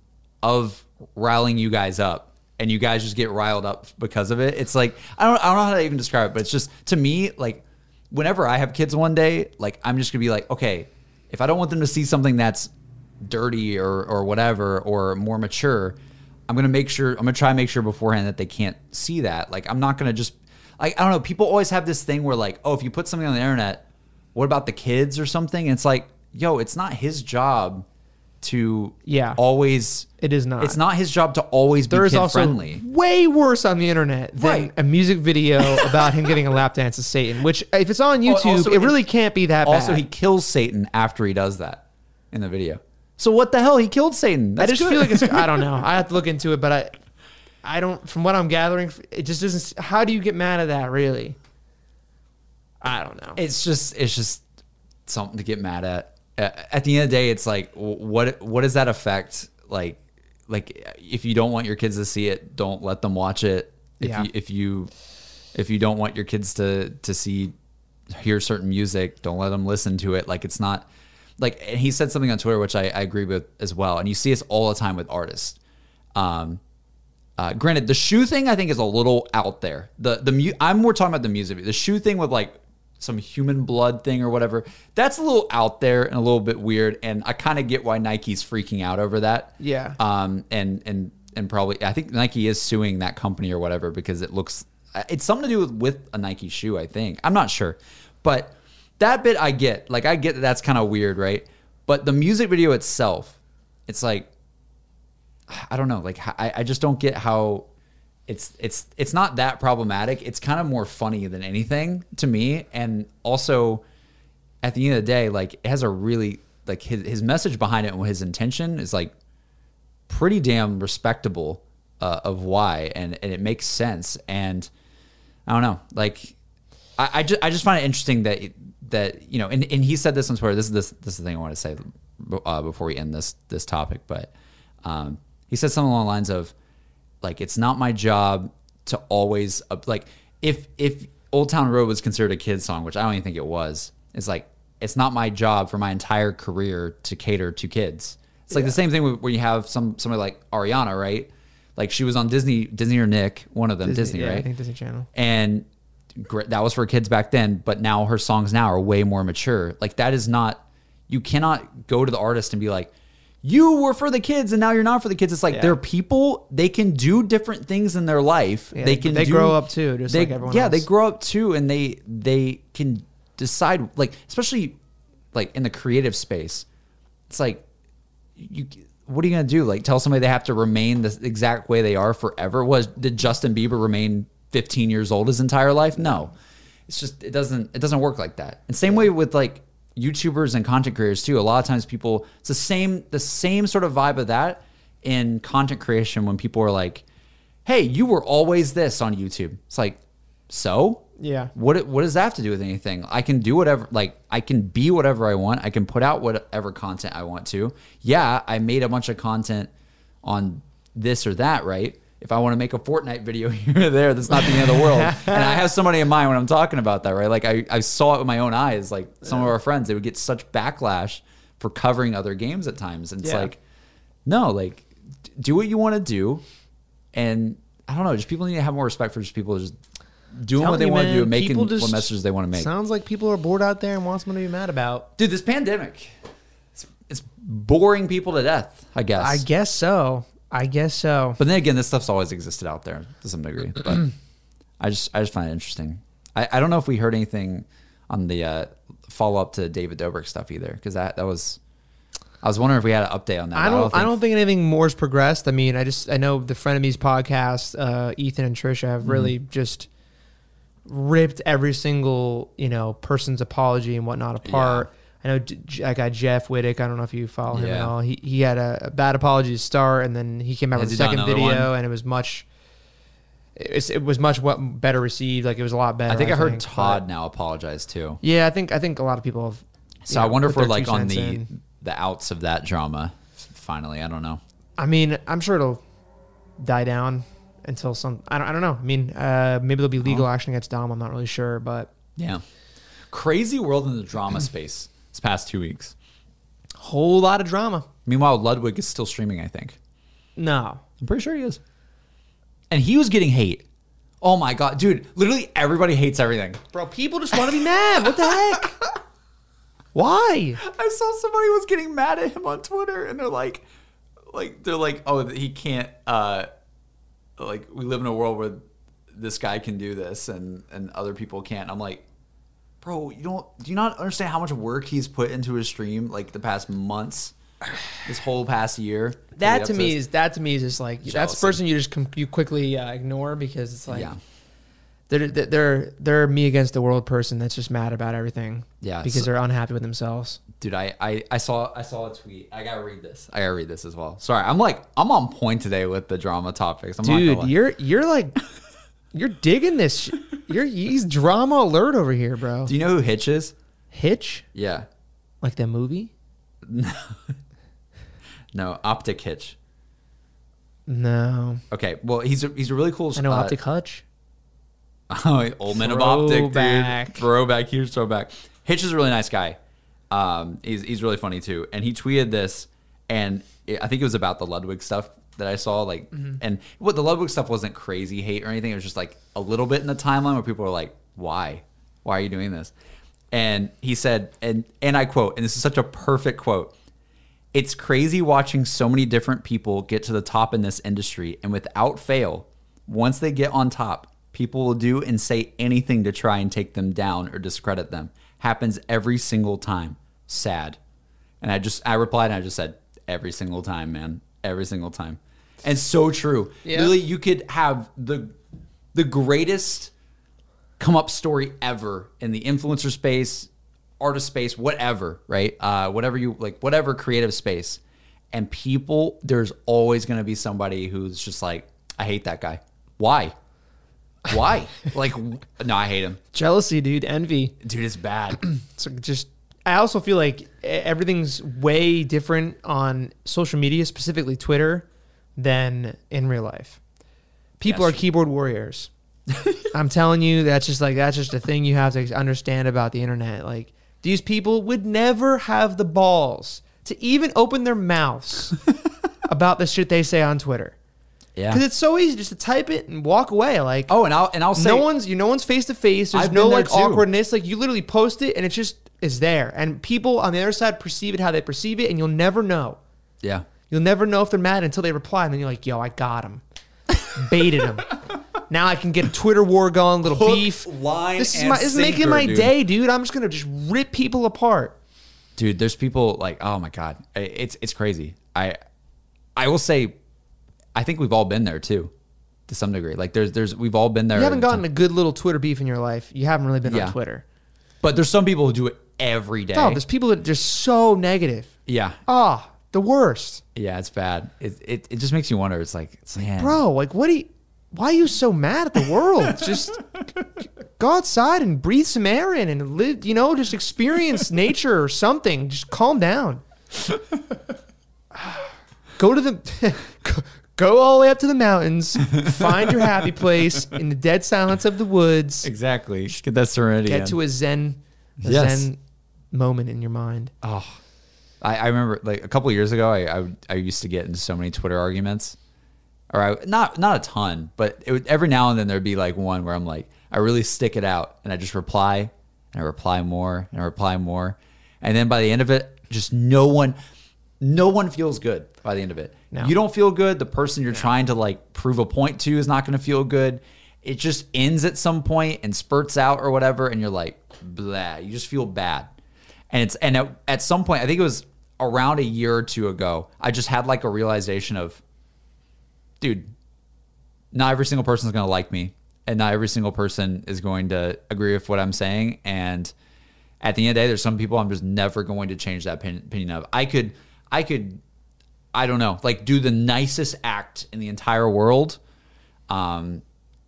of riling you guys up and you guys just get riled up because of it. It's like i don't, I don't know how to even describe it but it's just to me like whenever i have kids one day like i'm just gonna be like okay if i don't want them to see something that's dirty or or whatever or more mature i'm gonna make sure i'm gonna try and make sure beforehand that they can't see that. Like i'm not gonna just like i don't know people always have this thing where like oh if you put something on the internet what about the kids or something? And it's like yo it's not his job to Yeah. always It is not. it's not his job to always be there is also friendly way worse on the internet than Right. a music video about him getting a lap dance to Satan. Which, if it's on oh, YouTube, also, it really can't be that bad. also bad. he kills satan after he does that in the video so what the hell he killed satan I just good. feel like it's. I don't know. I have to look into it, but I, I don't. From what I'm gathering, it just doesn't. How do you get mad at that? Really? I don't know. it's just it's just something to get mad at. At the end of the day, it's like what what does that affect? Like like if you don't want your kids to see it, don't let them watch it. If Yeah. you if you if you don't want your kids to to see hear certain music, don't let them listen to it. Like it's not like and he said something on Twitter which I, I agree with as well. And you see this all the time with artists. Um uh, granted, the shoe thing I think is a little out there. The the mu- I'm more talking about the music. The shoe thing with like some human blood thing or whatever. That's a little out there and a little bit weird. And I kind of get why Nike's freaking out over that. Yeah. Um. And and and probably I think Nike is suing that company or whatever because it looks it's something to do with, with a Nike shoe. I think I'm not sure, but that bit I get. Like I get that that's kind of weird, right? But the music video itself, it's like I don't know. Like I, I just don't get how it's it's it's not that problematic. It's kind of more funny than anything to me. And also, at the end of the day, like it has a really like his his message behind it and his intention is like pretty damn respectable uh, of why, and and it makes sense. And I don't know, like I, I just I just find it interesting that that you know, and, and he said this on Twitter. This is this this is the thing I want to say uh, before we end this this topic, but um, he said something along the lines of like it's not my job to always like if if Old Town Road was considered a kid's song, which I don't even think it was. It's like it's not my job for my entire career to cater to kids. It's like the same thing where you have some somebody like Ariana, right? Like she was on Disney, Disney or Nick, one of them, Disney, yeah, I right? think Disney Channel. and that was for kids back then, but now her songs now are way more mature. Like that is not you cannot go to the artist and be like, you were for the kids and now you're not for the kids. It's like Yeah. they're people. They can do different things in their life. Yeah, they can. they do- grow up too, just they, like everyone Yeah, they grow up too, and they they can decide. Like especially like in the creative space, it's like you. What are you gonna do? Like tell somebody they have to remain the exact way they are forever? Was did Justin Bieber remain 15 years old his entire life? No. It's just it doesn't it doesn't work like that. And same way with like YouTubers and content creators too. A lot of times people it's the same the same sort of vibe of that in content creation when people are like, "Hey, you were always this on YouTube." It's like, "So?" Yeah. What what does that have to do with anything? I can do whatever like I can be whatever I want. I can put out whatever content I want to. Yeah, I made a bunch of content on this or that, right? If I want to make a Fortnite video here or there, that's not the end of the world. and I have somebody in mind when I'm talking about that, right? Like I, I saw it with my own eyes. Like some of our friends, they would get such backlash for covering other games at times. And it's Yeah. like, no, like do what you want to do. And I don't know, just people need to have more respect for just people just doing what they want to do and making what messages they want to make. Sounds like people are bored out there and want something to be mad about. Dude, this pandemic, it's, it's boring people to death, I guess. I guess so. I guess so. But then again, this stuff's always existed out there to some degree. But I just I just find it interesting. I, I don't know if we heard anything on the uh, follow up to David Dobrik stuff either, because that that was. I was wondering if we had an update on that. I don't. I think- don't think anything more has progressed. I mean, I just. I know the Frenemies podcast. Uh, Ethan and Trisha have really Mm-hmm. just ripped every single you know person's apology and whatnot apart. I know I got Jeff Wittek. I don't know if you follow him at all. He he had a, a bad apology to start, and then he came out Has with a second video, one? and it was much. It it was much what better received. Like it was a lot better. I think I heard but- Todd now apologize too. Yeah, I think I think a lot of people have. So you I wonder if we're like on the in. the outs of that drama. Finally, I don't know. I mean, I'm sure it'll die down until some. I don't. I don't know. I mean, uh, maybe there'll be legal action against Dom. I'm not really sure, but Yeah, crazy world in the drama space this past two weeks. whole lot of drama. Meanwhile, Ludwig is still streaming. I think. No, I'm pretty sure he is. And he was getting hate. Oh my god, dude! Literally everybody hates everything. bro. People just want to be mad. What the heck? Why? I saw somebody was getting mad at him on Twitter, and they're like, like they're like, oh, he can't. uh Like we live in a world where this guy can do this, and and other people can't. I'm like, bro, you don't do you not understand how much work he's put into his stream like the past months, this whole past year. That to me this? is that to me is just like that's the person you just com- you quickly uh, ignore because it's like yeah. they're they're they're me against the world person that's just mad about everything. Yeah, because so- they're unhappy with themselves. Dude, I, I, I saw I saw a tweet. I gotta read this. I gotta read this as well. Sorry, I'm like I'm on point today with the drama topics. I'm Dude, you're you're like you're digging this. sh- You're he's drama alert over here, bro. Do you know who Hitch is? Hitch, Yeah. like the movie? No, no, Optic Hitch. No, Okay, well he's a, he's a really cool. I know uh, Optic Hutch. Oh, old man of Optic, Throwback. dude. Throwback, huge throwback. Hitch is a really nice guy. Um, he's he's really funny too, and he tweeted this, and it, I think it was about the Ludwig stuff that I saw. Like, Mm-hmm. and what the Ludwig stuff wasn't crazy hate or anything. It was just like a little bit in the timeline where people were like, "Why? Why are you doing this?" And he said, and and I quote, and this is such a perfect quote. It's crazy watching so many different people get to the top in this industry, and without fail, once they get on top, people will do and say anything to try and take them down or discredit them. Happens every single time. Sad. And I just I replied and I just said, every single time, man. Every single time. And so true. Yeah. Literally, you could have the the greatest come up story ever in the influencer space, artist space, whatever, right? Uh, whatever you like, whatever creative space. And people, there's always going to be somebody who's just like, I hate that guy. Why? Why? like, no, I hate him. Jealousy, dude. Envy. Dude, it's bad. So just. I also feel like everything's way different on social media, specifically Twitter, than in real life. People are keyboard warriors. I'm telling you, that's just like that's just a thing you have to understand about the internet. Like these people would never have the balls to even open their mouths about the shit they say on Twitter. Yeah. because it's so easy just to type it and walk away. Like, Oh, and I'll and I'll say no one's you no one's face to face. There's I've no like awkwardness. Like you literally post it and it's just is there, and people on the other side perceive it how they perceive it, and you'll never know. yeah. You'll never know if they're mad until they reply, and then you're like, "Yo, I got him, baited him." Now I can get a Twitter war going, little Hook, beef. line, This is my this is making my dude. day, dude. I'm just gonna just rip people apart. dude there's people like oh my god it's it's crazy i i will say i think we've all been there too to some degree like there's there's we've all been there You haven't gotten a good little Twitter beef in your life. You haven't really been Yeah. on Twitter. but there's some people who do it every day Oh, there's people that are just so negative. yeah Ah, the worst, yeah it's bad it, it it just makes you wonder it's like man bro. Like, what do you? Why are you so mad at the world? just go outside and breathe some air in and live. You know, just experience nature or something. Just calm down. go to the go- all the way up to the mountains. Find your happy place in the dead silence of the woods. exactly get that serenity Get in. to a zen, Yes. zen moment in your mind. Oh, I, I remember like a couple years ago, I, I I used to get into so many Twitter arguments, or I not not a ton, but it would, every now and then there'd be like one where I'm like, I really stick it out, and I just reply, and I reply more, and I reply more, and then by the end of it, just no one, no one feels good by the end of it. No. You don't feel good. The person you're trying to like prove a point to is not going to feel good. It just ends at some point and spurts out or whatever, and you're like, blah. You just feel bad. And it's and at, at some point i think it was around a year or two ago i just had like a realization of dude not every single person is going to like me and not every single person is going to agree with what i'm saying. And at the end of the day there's some people i'm just never going to change that opinion of. I could i could i don't know like do the nicest act in the entire world um,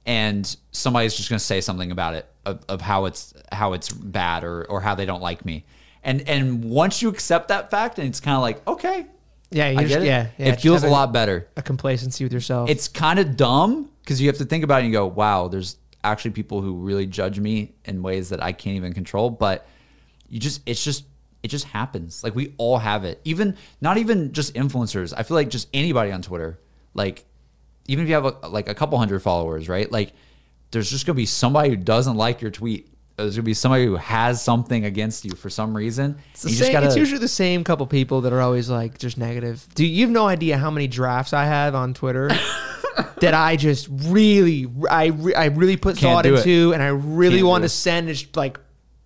and somebody's just going to say something about it of, of how it's how it's bad or or how they don't like me. And and once you accept that fact, and it's kind of like okay, Yeah, you I just, get it. yeah, yeah. it feels a lot better. a complacency with yourself. It's kind of dumb because you have to think about it and you go, wow, there's actually people who really judge me in ways that I can't even control. But you just, it's just, it just happens. Like we all have it. Even not even just influencers. I feel like just anybody on Twitter, like even if you have a, like a couple hundred followers, right? Like there's just gonna be somebody who doesn't like your tweet. There's gonna be somebody who has something against you for some reason. It's, the You same, just gotta. it's usually the same couple people that are always like just negative. Do you have no idea how many drafts I have on Twitter that I just really, I, re- I really put Can't thought do it. into, and I really Can't want to send just like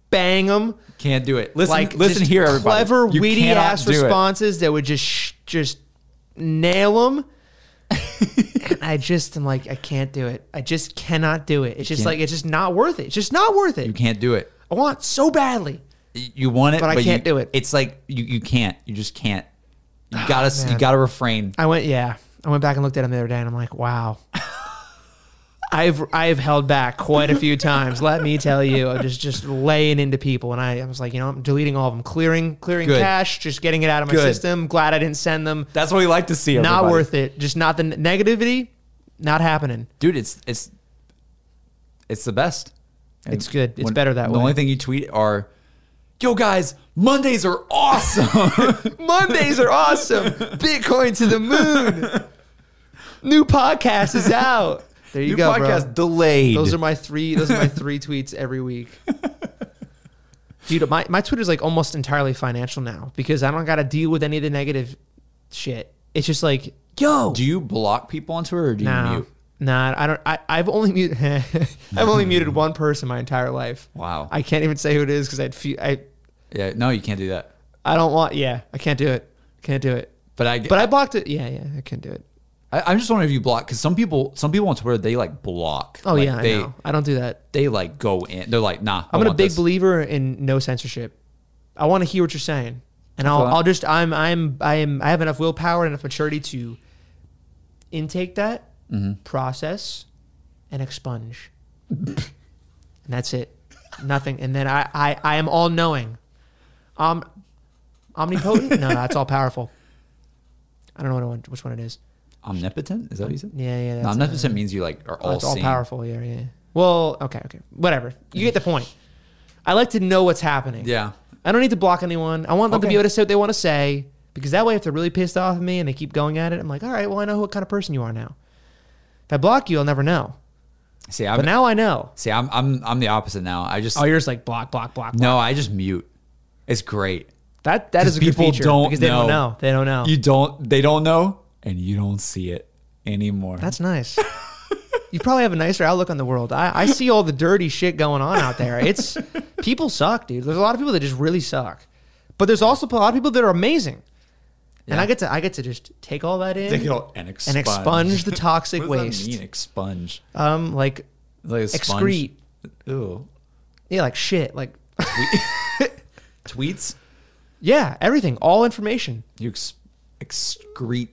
bang them. can't do it. Listen, like listen here, everybody. clever, You witty ass do it. responses that would just sh- just nail them. And I just am like, I can't do it. I just cannot do it. It's just like it's just not worth it. It's just not worth it. You can't do it. I want it so badly. You want it, But I can't do it. It's like you, you can't. You just can't. You ah, gotta you man. gotta refrain. I went, yeah. I went back and looked at him the other day, and I'm like, wow. I've I've held back quite a few times. Let me tell you, of just just laying into people, and I, I was like, you know, I'm deleting all of them, clearing clearing Good. cache, just getting it out of my Good. system. Glad I didn't send them. That's what we like to see. Not worth it. Just not the negativity. Not happening. dude. It's it's it's the best. And It's good. It's better that the way. The only thing you tweet are, "Yo, guys, Mondays are awesome." Mondays are awesome. Bitcoin to the moon. New podcast is out. There you New go, podcast bro. delayed. Those are my three. Those are my three tweets every week. Dude, my, my Twitter's like almost entirely financial now because I don't got to deal with any of the negative shit. It's just like, yo, do you block people on Twitter or do you mute? nah. I don't. I, I've only muted. I've only muted one person my entire life. Wow. I can't even say who it is because I'd feel. I yeah, no, you can't do that. I don't want. Yeah, I can't do it. Can't do it. But I But I blocked it. Yeah, yeah. I can't do it. I, I'm just wondering if you block because some people some people on Twitter they like block. Oh Like, yeah, they I know. I don't do that. they like go in. They're like, nah. I'm a big this. believer in no censorship. I want to hear what you're saying, and I'll. I'll just I'm I'm I am I have enough willpower and enough maturity to intake that, Mm-hmm. process, and expunge, and that's it. Nothing, and then I I I am all knowing. Um, omnipotent? no, that's all powerful. I don't know what one, which one it is. Omnipotent? Is that what you said? Yeah, yeah. No, omnipotent uh, means you like are Oh, all it's all seeing. powerful. Yeah, yeah. Well, okay, okay, whatever. You get the point. I like to know what's happening. Yeah. I don't need to block anyone. I want them to Okay. be able to say what they want to say because that way, if they're really pissed off at me and they keep going at it, I'm like, all right, well, I know what kind of person you are now. If I block you, I'll never know. See, I'm But now I know. see, I'm I'm I'm the opposite now. I just Oh, yours like block, block, block. block. no, I just mute. It's great. That that is a good people feature don't because they don't know. know. They don't know. You don't. They don't know, and you don't see it anymore. That's nice. you probably have a nicer outlook on the world. I, I see all the dirty shit going on out there. It's people suck, dude. There's a lot of people that just really suck, but there's also a lot of people that are amazing. And I get to I get to just take all that in all and expunge. and expunge the toxic waste. Mean expunge. Um, like Like excrete. Ew. Yeah, like shit. Like Tweets. yeah, everything, all information. You ex- excrete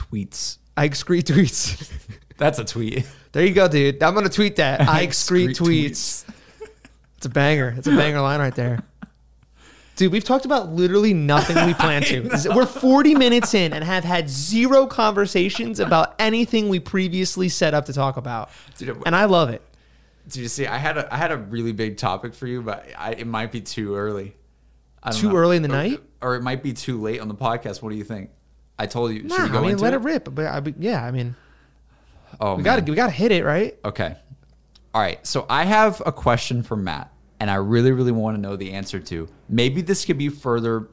tweets. I excrete tweets. That's a tweet. there you go, dude. I'm gonna tweet that. I excrete, tweets. It's a banger. It's a banger line right there. Dude, we've talked about literally nothing we plan to. We're 40 minutes in and have had zero conversations about anything we previously set up to talk about. Dude, And I love it. Did you see? I had a I had a really big topic for you, but I, it might be too early. Too know. early in the Or- night? or it might be too late on the podcast. What do you think? I told you. Nah, Should we go I mean, into let it? rip. But I, yeah, I mean, Oh, we got to we got to hit it, right? Okay. All right. So I have a question for Matt, and I really, really want to know the answer to. Maybe this could be further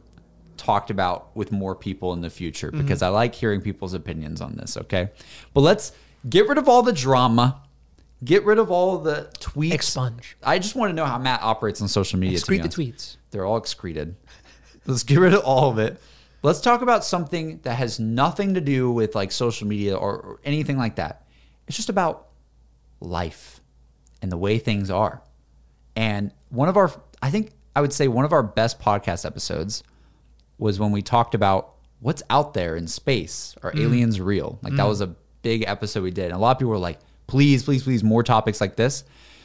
talked about with more people in the future Mm-hmm. because I like hearing people's opinions on this. Okay. But let's get rid of all the drama, get rid of all the tweets. Expunge. I just want to know how Matt operates on social media. to be Excrete the honest. tweets. They're all excreted. Let's get rid of all of it. Let's talk about something that has nothing to do with like social media or, or anything like that. It's just about life and the way things are. And one of our, I think I would say one of our best podcast episodes was when we talked about what's out there in space. Are mm. aliens real? Like that mm. was a big episode we did. And a lot of people were like, please, please, please, more topics like this.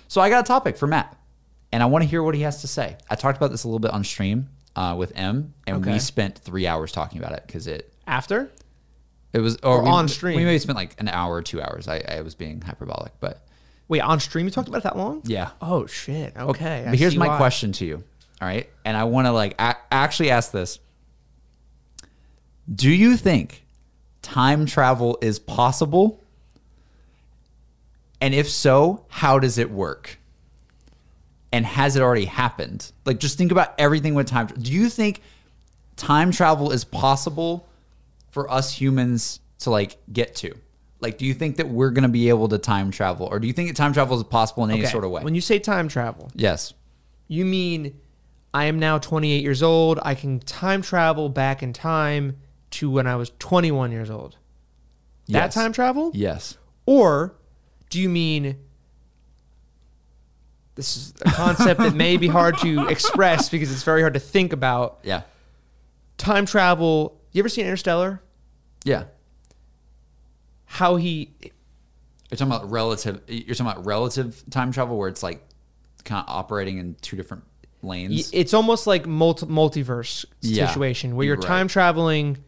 So I got a topic for Matt and I want to hear what he has to say. I talked about this a little bit on stream uh, with M, and we spent three hours talking about it because it After? it was or, Or we, on stream? We maybe spent like an hour or two hours. I, I was being hyperbolic, but Wait, on stream you talked about it that long? yeah. Oh shit. Okay. I But here's see my why. question to you. All right, and I want to like a- actually ask this: Do you think time travel is possible? And if so, how does it work? And has it already happened? Like, just think about everything with time. Do you think time travel is possible for us humans to like get to? Like, do you think that we're gonna be able to time travel, or do you think that time travel is possible in any Okay, sort of way? When you say time travel, yes. you mean I am now 28 years old. I can time travel back in time to when I was 21 years old. That Yes. time travel? Yes. Or do you mean this is a concept that may be hard to express because it's very hard to think about? Yeah. Time travel. You ever seen Interstellar? Yeah. How he You're talking about relative. You're talking about relative time travel, where it's like kind of operating in two different lanes. It's almost like multi- multiverse Yeah, situation where you're right. time traveling.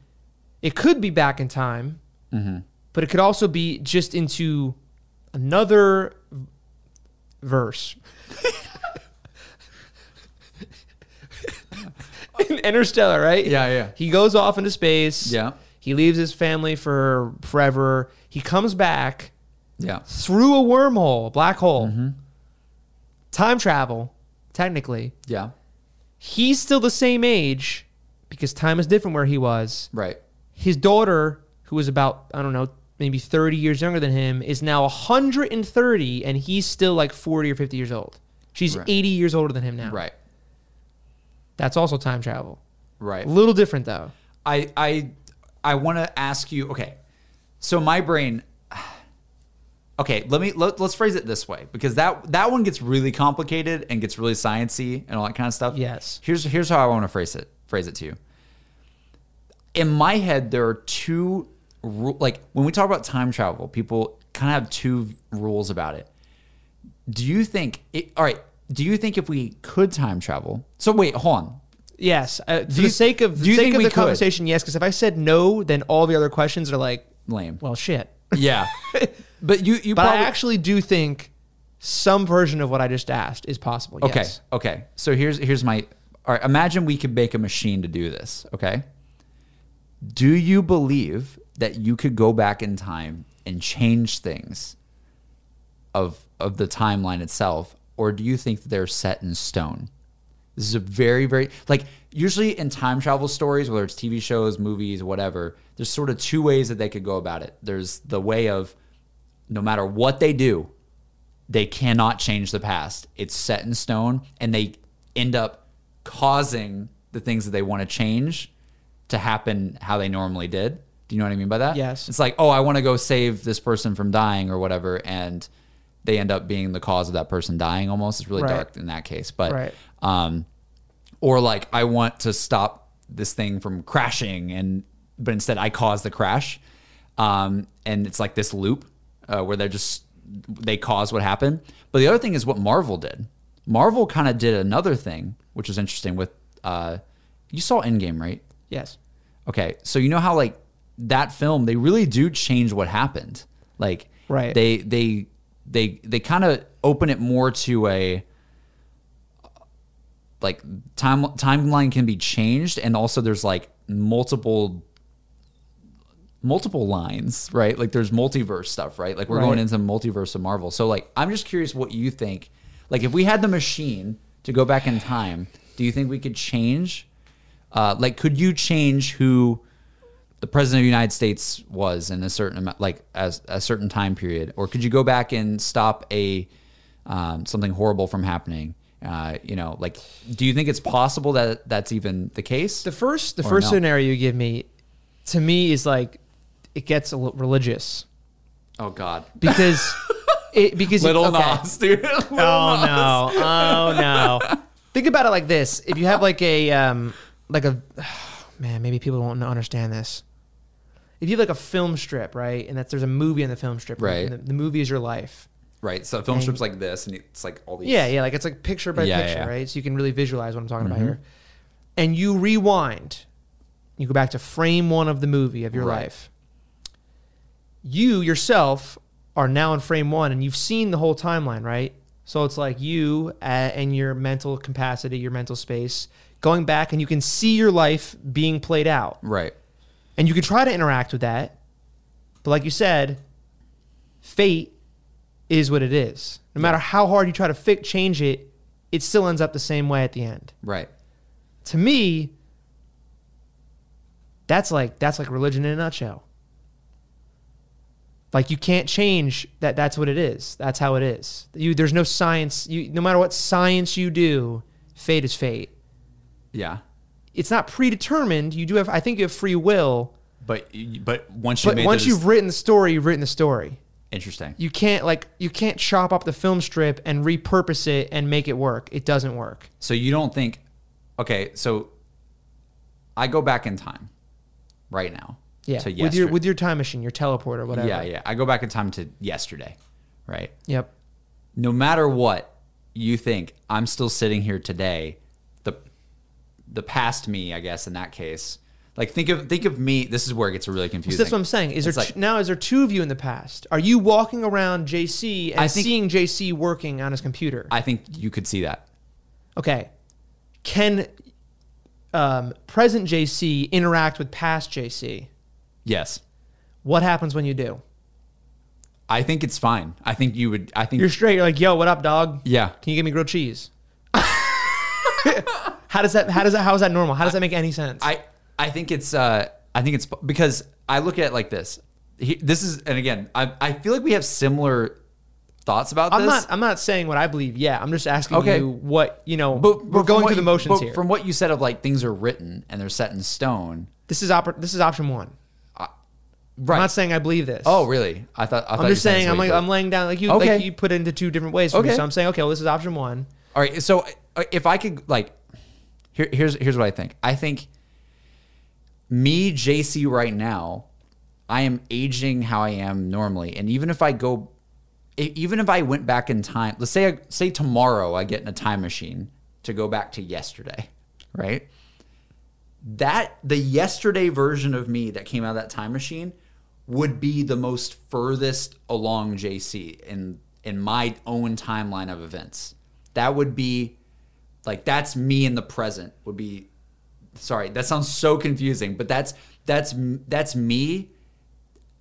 It could be back in time, Mm-hmm. but it could also be just into another verse. In Interstellar, right? Yeah, yeah. He goes off into space. Yeah. He leaves his family for forever. He comes back Yeah. through a wormhole, a black hole. Mm-hmm. Time travel, technically Yeah. he's still the same age because time is different where he was. Right. His daughter, who was about, I don't know, maybe 30 years younger than him, is now 130 and he's still like 40 or 50 years old. She's Right. 80 years older than him now. Right. That's also time travel. Right. A little different though. I I I want to ask you. Okay, so my brain. Okay, let me let, let's phrase it this way because that that one gets really complicated and gets really sciency and all that kind of stuff. Yes. Here's here's how I want to phrase it. Phrase it to you. In my head, there are two like when we talk about time travel, people kind of have two rules about it. Do you think? It, all right. Do you think if we could time travel? So wait, hold on. Yes. Uh, for you- the sake of, do you the sake think of the could? conversation, yes, because if I said no, then all the other questions are like, Lame. well, shit. Yeah. but you you But probably I actually do think some version of what I just asked is possible. Okay. Yes. Okay. So here's here's my all right, imagine we could make a machine to do this, okay? Do you believe that you could go back in time and change things of of the timeline itself, or do you think that they're set in stone? This is a very, very like usually in time travel stories, whether it's TV shows, movies, whatever, there's sort of two ways that they could go about it. There's the way of no matter what they do, they cannot change the past. It's set in stone, and they end up causing the things that they want to change to happen how they normally did. Do you know what I mean by that? Yes. It's like, oh, I want to go save this person from dying or whatever, and they end up being the cause of that person dying. Almost, it's really Right. dark in that case. But, Right. um, or like, I want to stop this thing from crashing, and but instead I cause the crash, um, and it's like this loop uh, where they're just they cause what happened. But the other thing is what Marvel did. Marvel kind of did another thing, which was interesting. With uh, you saw Endgame, right? Yes. Okay, so you know how like that film, they really do change what happened. Like, Right. They they they they kind of open it more to a like time timeline can be changed, and also there's like multiple multiple lines, right? Like there's multiverse stuff, right? Like we're Right. going into multiverse of Marvel. So like I'm just curious what you think. Like if we had the machine to go back in time, do you think we could change? Uh, like could you change who the president of the United States was in a certain amount, like as a certain time period, or could you go back and stop a um, something horrible from happening? Uh, you know, like, do you think it's possible that that's even the case? The first, the first no? scenario you give me, to me, is like it gets a little religious oh God, because it because you- little okay. Nas, dude. Oh no! Oh no! Think about it like this: if you have like a um, like a man, maybe people won't understand this. If you have like a film strip, right, and that's there's a movie in the film strip, Right. and the, the movie is your life. Right. So film strips like this, and it's like all these. Yeah, yeah, like it's like picture by Yeah, picture, yeah. right? So you can really visualize what I'm talking about Mhm. here. And you rewind, you go back to frame one of the movie of your Right. life. You yourself are now in frame one, and you've seen the whole timeline, right? So it's like you and your mental capacity, your mental space, going back, and you can see your life being played out, Right. And you can try to interact with that. But like you said, fate is what it is. No matter how hard you try to fi- change it, it still ends up the same way at the end. Right. To me, that's like that's like religion in a nutshell. Like you can't change that. That's what it is. That's how it is. You there's no science. You no matter what science you do, fate is fate. Yeah. It's not predetermined. You do have. I think you have free will. But but once you But once you've written the story, you've written the story. interesting. You can't like you can't chop up the film strip and repurpose it and make it work. It doesn't work. So you don't think okay, so I go back in time right now. Yeah, To with your with your time machine, your teleporter, or whatever. Yeah, yeah. I go back in time to yesterday, right? Yep. No matter what you think, I'm still sitting here today. The past me, I guess, in that case. Like think of think of me. This is where it gets really So confusing. that's what I'm saying. Is there like- t- now is there two of you in the past? Are you walking around JC and I think- seeing JC working on his computer? I think you could see that. okay. Can um, present JC interact with past JC? Yes. What happens when you do? I think it's fine. I think you would I think You're straight. You're like, yo, what up, dog? Yeah. Can you give me grilled cheese? how does that? How does that? How is that normal? How does that make any sense? I I think it's uh I think it's because I look at it like this. He, this is and again I I feel like we have similar thoughts about I'm this. not. I'm not saying what I believe. Yeah, I'm just asking Okay. you what you know. but, we're going through the motions here. From what you said of like things are written and they're set in stone. this is oper- This is option one. Right. I'm not saying I believe this. oh really? I thought I thought I'm you just saying. this I'm way, like I'm laying down like you Okay. like you put it into two different ways for me. Okay. So I'm saying okay, well this is option one. All right. So uh, if I could like, here, here's here's what I think. I think me JC right now, I am aging how I am normally, and even if I go, even if I went back in time, let's say I, say tomorrow I get in a time machine to go back to yesterday, right? That the yesterday version of me that came out of that time machine would be the most furthest along JC in in my own timeline of events. That would be like that's me in the present would be sorry, that sounds so confusing, but that's that's that's me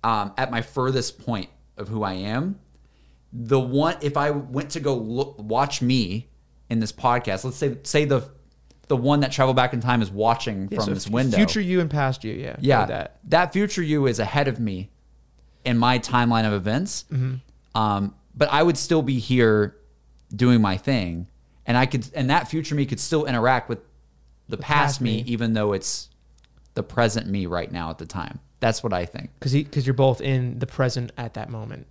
um, at my furthest point of who I am, the one if I went to go look watch me in this podcast, let's say say the the one that traveled back in time is watching Yeah, from so this window. Future you and past you, yeah. yeah, that. that. future you is ahead of me in my timeline of events. Mm-hmm. Um, but I would still be here doing my thing, and I could and that future me could still interact with the, past, past me, me. even though it's the present me right now at the time. That's what I think. Because because you're both in the present at that moment.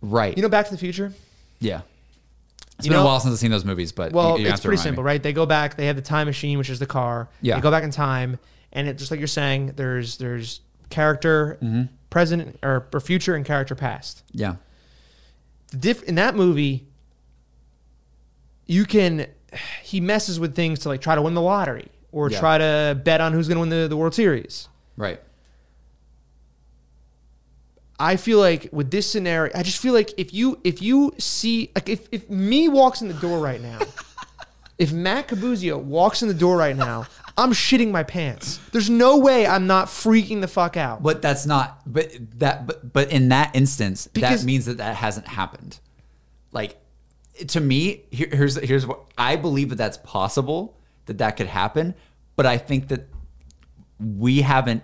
Right. You know, Back to the Future. yeah. It's You been a while since I've seen those movies, but Well, you- you it's pretty simple, me. right? They go back. They have the time machine, which is the car. Yeah. They go back in time, and it just like you're saying, there's there's character Mm-hmm. present or, or future and character past. Yeah. The diff in that movie, you can he messes with things to like try to win the lottery or Yeah. try to bet on who's going to win the, the World Series. Right. I feel like with this scenario, I just feel like if you if you see like if, if me walks in the door right now, if Matt Cabuzio walks in the door right now, I'm shitting my pants. There's no way I'm not freaking the fuck out. But that's not. But that. But but in that instance, Because- that means that that hasn't happened. Like to me, here, here's here's what I believe that that's possible that that could happen. But I think that we haven't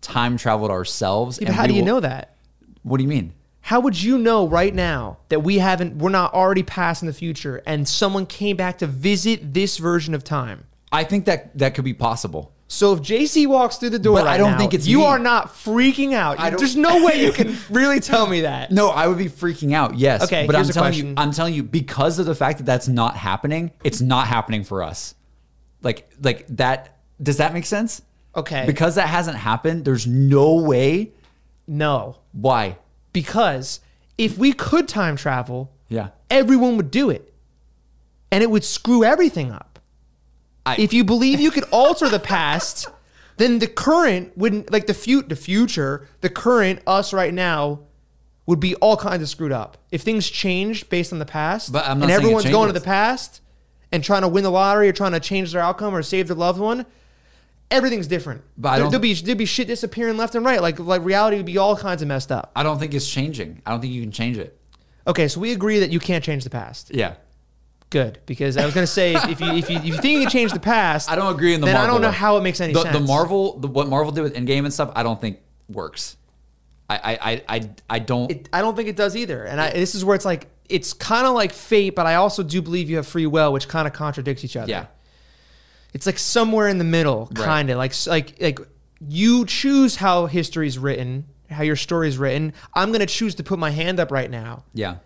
time traveled ourselves. Yeah, how do you will- know that? What do you mean? How would you know right now that we haven't we're not already past in the future and someone came back to visit this version of time? I think that that could be possible. So if JC walks through the door But I don't now, think it's you me. are not freaking out. There's no way you can really tell me that. No, I would be freaking out. Yes. Okay, but I'm telling question. you, I'm telling you, because of the fact that that's not happening, it's not happening for us. Like, like that. Does that make sense? Okay. Because that hasn't happened, there's no way. No. Why? Because if we could time travel, Yeah. everyone would do it. And it would screw everything up. I- if you believe you could alter the past, then the current wouldn't like the fu- the future, the current us right now would be all kinds of screwed up. If things changed based on the past But I'm not and everyone's going to the past and trying to win the lottery or trying to change their outcome or save their loved one, everything's different. But There- there'll be there'll be shit disappearing left and right. Like like reality would be all kinds of messed up. I don't think it's changing. I don't think you can change it. Okay, so we agree that you can't change the past. Yeah. Good, because I was gonna say if, if you if you if you think you can change the past, I don't agree in the then Marvel I don't know way. how it makes any the, sense. the Marvel, the, what Marvel did with Endgame and stuff, I don't think works. I, I, I, I, don't. it, I don't think it does either. And I, this is where it's like it's kind of like fate, but I also do believe you have free will, which kind of contradicts each other. yeah. it's like somewhere in the middle, kind of like like like you choose how history's written, how your story's written. I'm gonna choose to put my hand up right now, Yeah.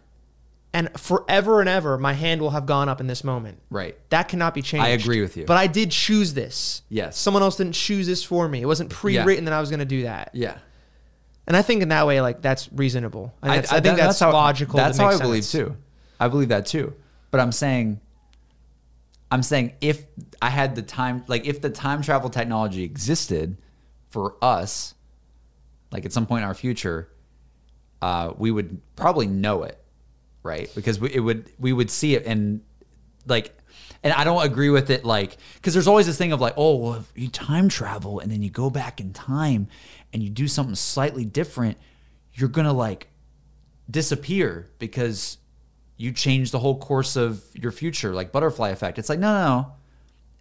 And forever and ever, my hand will have gone up in this moment. Right. That cannot be changed. I agree with you. But I did choose this. Yes. Someone else didn't choose this for me. It wasn't pre-written that I was going to do that. Yeah. And I think in that way, like that's reasonable. And that's, I, I- think that- that's, how, logical. That's how I makes believe too. I believe that too. But I'm saying, I'm saying if I had the time, like if the time travel technology existed for us, like at some point in our future, uh, we would probably know it, right? Because we, it would we would see it and like. And I don't agree with it, like, because there's always this thing of like, oh, well, if you time travel and then you go back in time and you do something slightly different, you're gonna like disappear because you change the whole course of your future, like butterfly effect. It's like, no, no, no.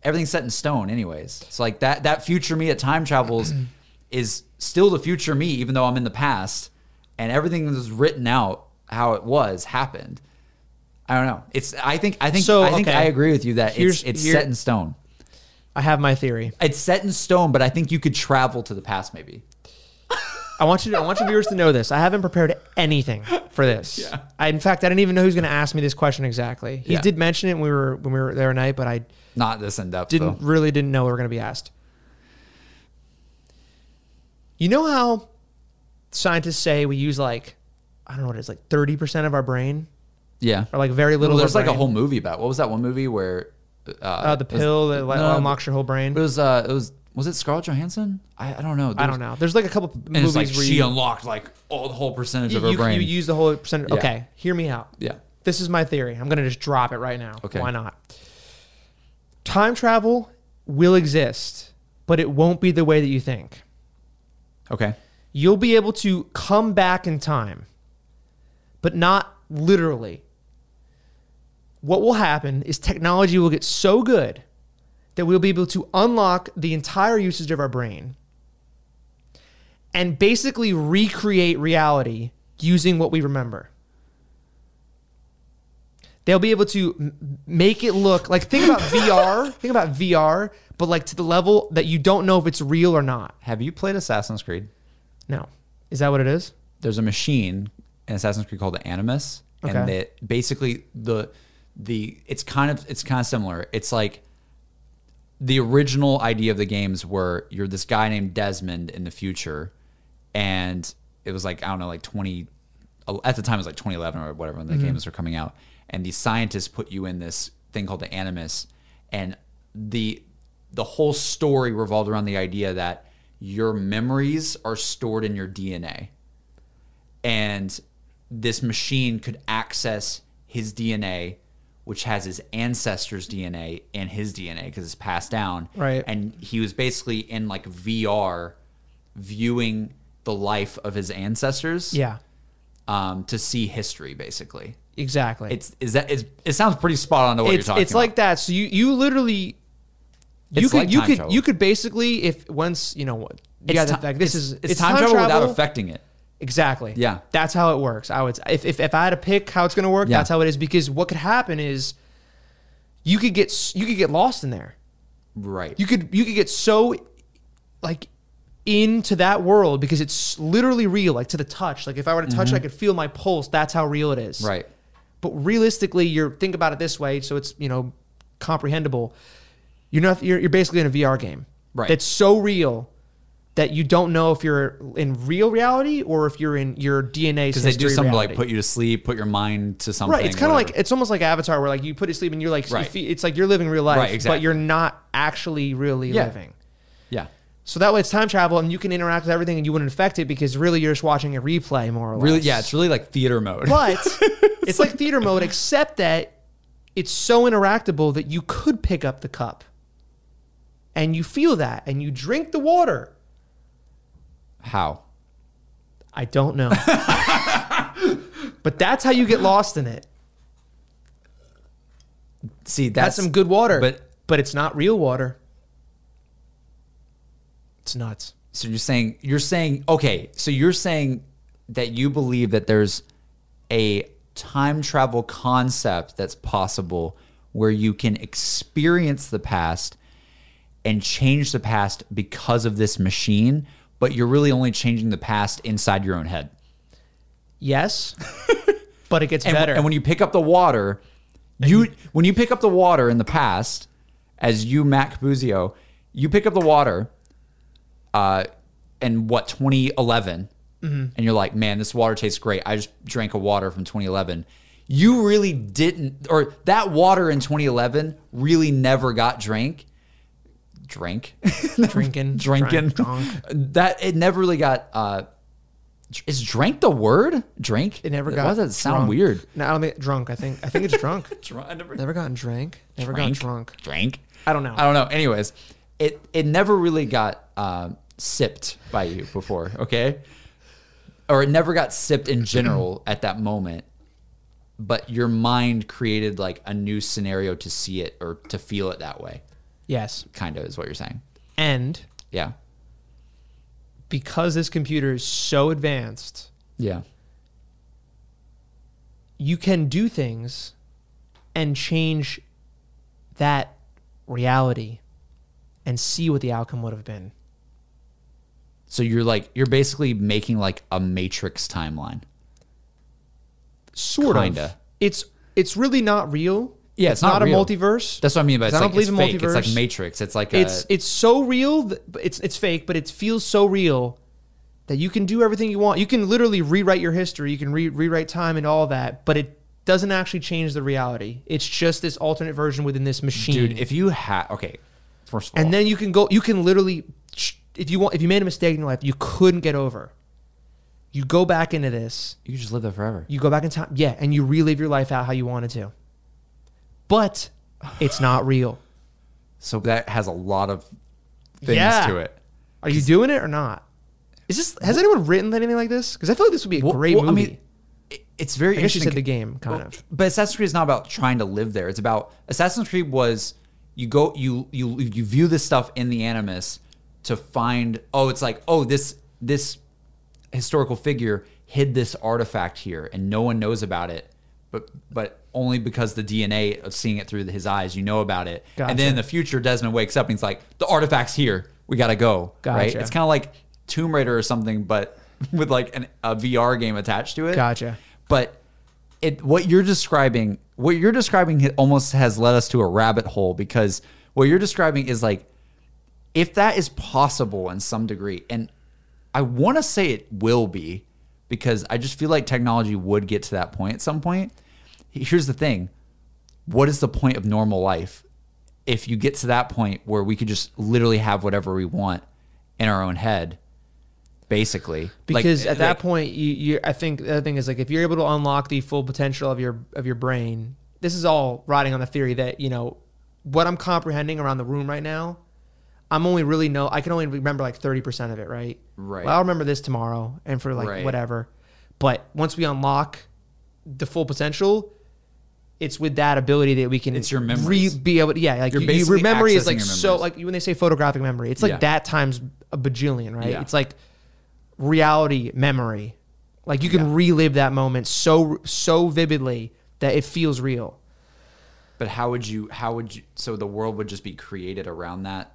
Everything's set in stone anyways. So like that that future me at time travels is still the future me, even though I'm in the past. And everything that was written out how it was happened. I don't know. It's I think I think So, I think okay. I agree with you that Here's- it's it's here- set in stone. I have my theory. It's set in stone, but I think you could travel to the past maybe. I want you to, I want your viewers to know this. I haven't prepared anything for this. Yeah. I, in fact, I didn't even know who's going to ask me this question exactly. He Yeah. did mention it when we were when we were there at night, but I Not this in depth didn't though. really didn't know we were going to be asked. You know how scientists say we use like I don't know what it is like thirty percent of our brain Yeah. or like very little. Well, there's like a whole movie about what was that one movie where uh, uh, the it was- pill that like, no, unlocks your whole brain. It was uh, it was was it Scarlett Johansson? I, I don't know. I don't know. There's like a couple movies it's like where she you, unlocked like all the whole percentage you, of her you, brain. you use the whole percentage. Yeah. Okay, hear me out. yeah. This is my theory. I'm gonna just drop it right now. Okay. Why not? Time travel will exist, but it won't be the way that you think. Okay. you'll be able to come back in time, but not literally. What will happen is technology will get so good that we'll be able to unlock the entire usage of our brain and basically recreate reality using what we remember. They'll be able to make it look like think about VR, think about VR, but like to the level that you don't know if it's real or not. Have you played Assassin's Creed? No. Is that what it is? There's a machine in Assassin's Creed called the Animus, and Okay. that basically the the it's kind of it's kind of similar. It's like the original idea of the games were you're this guy named Desmond in the future, and it was like I don't know, like twenty at the time it was like 2011 or whatever when the mm-hmm. games were coming out, and these scientists put you in this thing called the Animus, and the the whole story revolved around the idea that your memories are stored in your DNA, and this machine could access his DNA, which has his ancestors' DNA and his DNA because it's passed down. Right. And he was basically in like VR, viewing the life of his ancestors. Yeah. Um, to see history, basically. Exactly. It's is that it's, it sounds pretty spot on to what it's you're talking it's like that. So you you literally you It's could like you could travel. you could basically if once you know what yeah ti- fact this it's- is it's, time, travel, without affecting it. Exactly. Yeah. That's how it works. I would if if, if I had to pick how it's going to work, Yeah. that's how it is because what could happen is you could get you could get lost in there. Right. You could you could get so like into that world because it's literally real like to the touch. Like if I were to touch it, I could feel my pulse. That's how real it is. Mm-hmm. right. But realistically, you're think about it this way, so it's you know comprehensible. You're not you're, you're basically in a VR game. Right. That's so real that you don't know if you're in real reality or if you're in your DNA. Because they do something to, reality. like put you to sleep, put your mind to something. Right. It's kind of like it's almost like Avatar, where like you put it to sleep and you're like, you Right. feel- it's like you're living real life, Right, exactly. but you're not actually really Yeah. living. yeah. So that way, it's time travel, and you can interact with everything, and you wouldn't affect it because really you're just watching a replay, more or less. Really, yeah. It's really like theater mode. But it's like theater mode, except that it's so interactable that you could pick up the cup and you feel that and you drink the water. How? I don't know. but that's how you get lost in it. See, That's that's, some good water, But but it's not real water. It's nuts. so you're saying you're saying okay. So you're saying that you believe that there's a time travel concept that's possible where you can experience the past and change the past because of this machine, but you're really only changing the past inside your own head. Yes, but it gets And, better. and when you pick up the water, you when you pick up the water in the past, as you Matt Capuzio, you pick up the water, uh, in what 2011, Mm-hmm. and you're like, man, this water tastes great. I just drank a water from 2011. You really didn't, or that water in 2011 really never got drank. Drank, drinking, drinking. drank, drunk. That it never really got. uh Is drank the word? Drink? It never got. Why got. does that sound drunk. weird? No, I don't think drunk. I think I think it's drunk. Drunk. I never Never gotten drank. Never drank. got drunk. Drank. I don't know. I don't know. Anyways, it it never really got um, sipped by you before, okay? Or it never got sipped in general at that moment. But your mind created like a new scenario to see it or to feel it that way. Yes, Kind of is what you're saying. and Yeah. because this computer is so advanced, Yeah. you can do things and change that reality and see what the outcome would have been. So you're like you're basically making like a matrix timeline. Sort Kinda. of. It's it's really not real. Yeah, it's not not, a multiverse. That's what I mean by it's I don't like believe it's in fake. It's like. Matrix. It's like it's a, it's so real. That, it's it's fake, but it feels so real that you can do everything you want. You can literally rewrite your history. You can re- rewrite time and all that, but it doesn't actually change the reality. It's just this alternate version within this machine. dude. If you had okay, first of all, and then you can go. You can literally, if you want, if you made a mistake in your life, you couldn't get over. You go back into this. you just live there forever. You go back in time, yeah, and you relive your life out how you wanted to. But it's not real. So that has a lot of things Yeah. to it. Are you doing it or not? Is this has anyone written anything like this? Because I feel like this would be a Well- great well, I movie. mean, it- it's very I guess you interesting. said the game, kind Well, of. But Assassin's Creed is not about trying to live there. It's about Assassin's Creed was you go you you you view this stuff in the Animus to find oh it's like oh this this historical figure hid this artifact here and no one knows about it but but only because the DNA of seeing it through his eyes you know about it. Gotcha. and then in the future Desmond wakes up and he's like the artifact's here. We gotta go right? It's kind of like Tomb Raider or something but with like an, a VR game attached to it. Gotcha. but it what you're describing what you're describing almost has led us to a rabbit hole because what you're describing is like if that is possible in some degree and i want to say it will be because i just feel like technology would get to that point at some point here's the thing what is the point of normal life if you get to that point where we could just literally have whatever we want in our own head basically Like- because at that like- point you, you i think the other thing is like if you're able to unlock the full potential of your of your brain this is all riding on the theory that you know what i'm comprehending around the room right now i'm only really know i can only remember like 30% of it right Right. well, i'll remember this tomorrow and for like Right. whatever but once we unlock the full potential it's with that ability that we can It's your re- be able to, yeah like you, you, memory is like so like when they say photographic memory it's like Yeah. that times a bajillion right Yeah. it's like reality memory. Like you can Yeah. relive that moment so so vividly that it feels real. But how would you? How would you? So the world would just be created around that.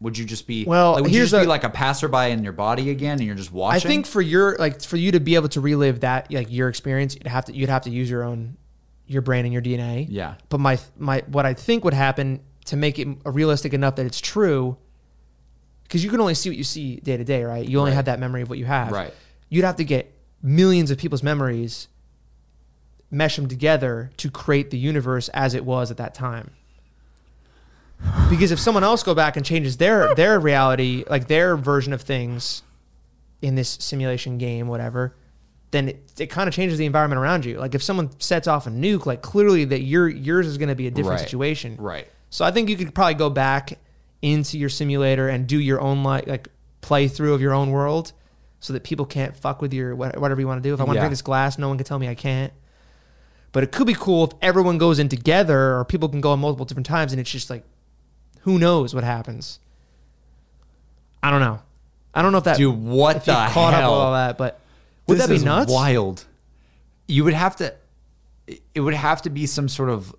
Would you just be? Well, like, would here's you just a- be like a passerby in your body again, and you're just watching? I think for your like for you to be able to relive that like your experience, you'd have to you'd have to use your own your brain and your DNA. Yeah. But my my what I think would happen to make it realistic enough that it's true because you can only see what you see day to day, right? You only Right. have that memory of what you have. Right. You'd have to get millions of people's memories, mesh them together to create the universe as it was at that time. Because if someone else go back and changes their their reality, like their version of things in this simulation game, whatever, then it, it kind of changes the environment around you. Like if someone sets off a nuke, like clearly that your yours is going to be a different Right. situation. Right. So I think you could probably go back into your simulator and do your own like like playthrough of your own world, so that people can't fuck with your whatever you want to do. If I want to Yeah. drink this glass, no one can tell me I can't. But it could be cool if everyone goes in together, or people can go in multiple different times, and it's just like, who knows what happens. I don't know. I don't know if that Dude, what the caught up with hell? all that, but would This that be nuts? Wild. You would have to. It would have to be some sort of.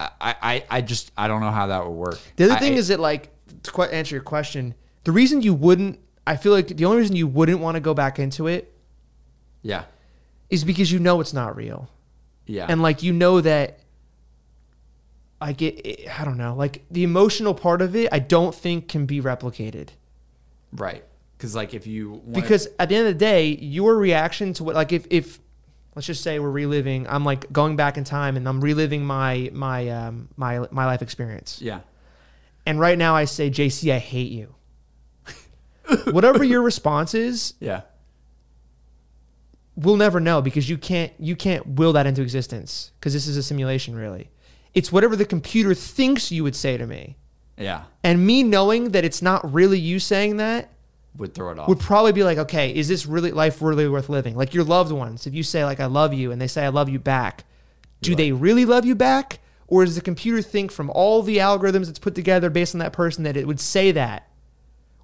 I, I, I just I don't know how that would work. The other I- thing is that, like, to answer your question, the reason you wouldn't, I feel like the only reason you wouldn't want to go back into it yeah, is because you know it's not real, yeah, and like you know that, like it, it, I don't know, like the emotional part of it, I don't think can be replicated right. Because like if you because at the end of the day, your reaction to what, like, if if let's just say we're reliving, I'm like going back in time and I'm reliving my my um my my life experience. yeah, And right now I say, JC, I hate you. Whatever your response is, yeah, we'll never know because you can't you can't will that into existence because this is a simulation really. It's whatever the computer thinks you would say to me. yeah, And me knowing that it's not really you saying that would throw it off. would probably be like, okay, is this really life really worth living? Like your loved ones, if you say like I love you and they say I love you back, do they really love you back? Or does the computer think from all the algorithms it's put together based on that person that it would say that?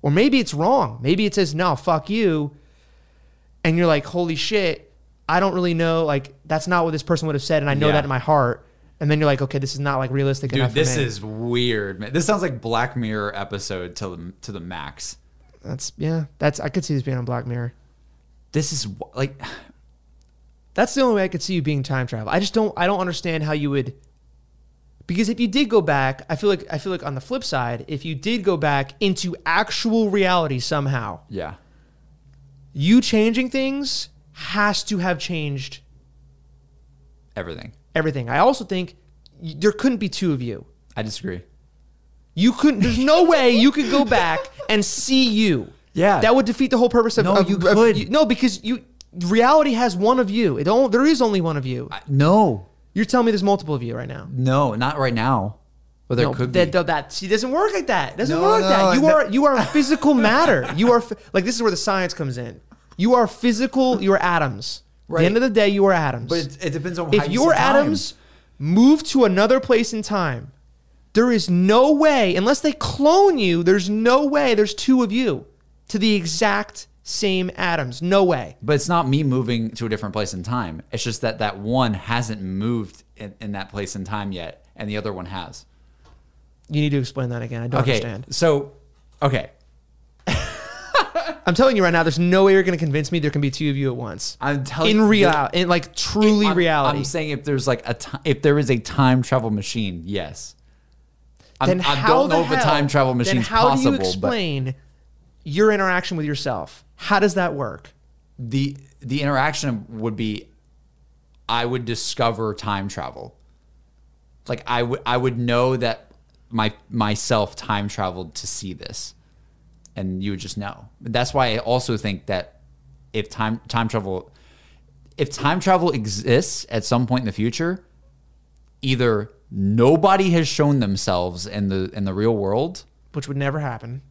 Or maybe it's wrong. Maybe it says, no, fuck you. And you're like, holy shit, I don't really know. Like, that's not what this person would have said. And I know Yeah. that in my heart. And then you're like, okay, this is not like realistic Dude, enough. this me. is weird, man. This sounds like Black Mirror episode to the to the max. That's, yeah, that's, I could see this being on Black Mirror. This is like That's the only way I could see you being time travel. I just don't I don't understand how you would because if you did go back, I feel like I feel like on the flip side, if you did go back into actual reality somehow, yeah, you changing things has to have changed everything. everything. I also think there couldn't be two of you. I disagree. You couldn't there's no way you could go back and see you. Yeah. That would defeat the whole purpose of No, of- you of- could. no, because you reality has one of you. It don't, there is only one of you. I, no, You're telling me there's multiple of you right now. no, not right now. Well, there no, could that, be. that, that see, doesn't work like that. It doesn't No, work like no, that. You are you are physical matter. You are like this is where the science comes in. You are physical. You are atoms. At the end of the day, you are atoms. But it, it depends on if you your atoms move to another place in time, there is no way, unless they clone you, there's no way there's two of you to the exact same atoms. No way. But it's not me moving to a different place in time. It's just that that one hasn't moved in, in that place in time yet, and the other one has. You need to explain that again. I don't Okay. understand. So, okay. I'm telling you right now, there's no way you're going to convince me there can be two of you at once. I'm telling you in real, in like truly I'm, reality. I'm saying if there's like a ti- if there is a time travel machine, yes. Then I how don't know if a time travel machine is how possible, do you explain your interaction with yourself? How does that work? the the interaction would be I would discover time travel. Like I would I would know that my myself time traveled to see this. And you would just know. That's why I also think that if time time travel if time travel exists at some point in the future, either nobody has shown themselves in the in the real world. Which would never happen.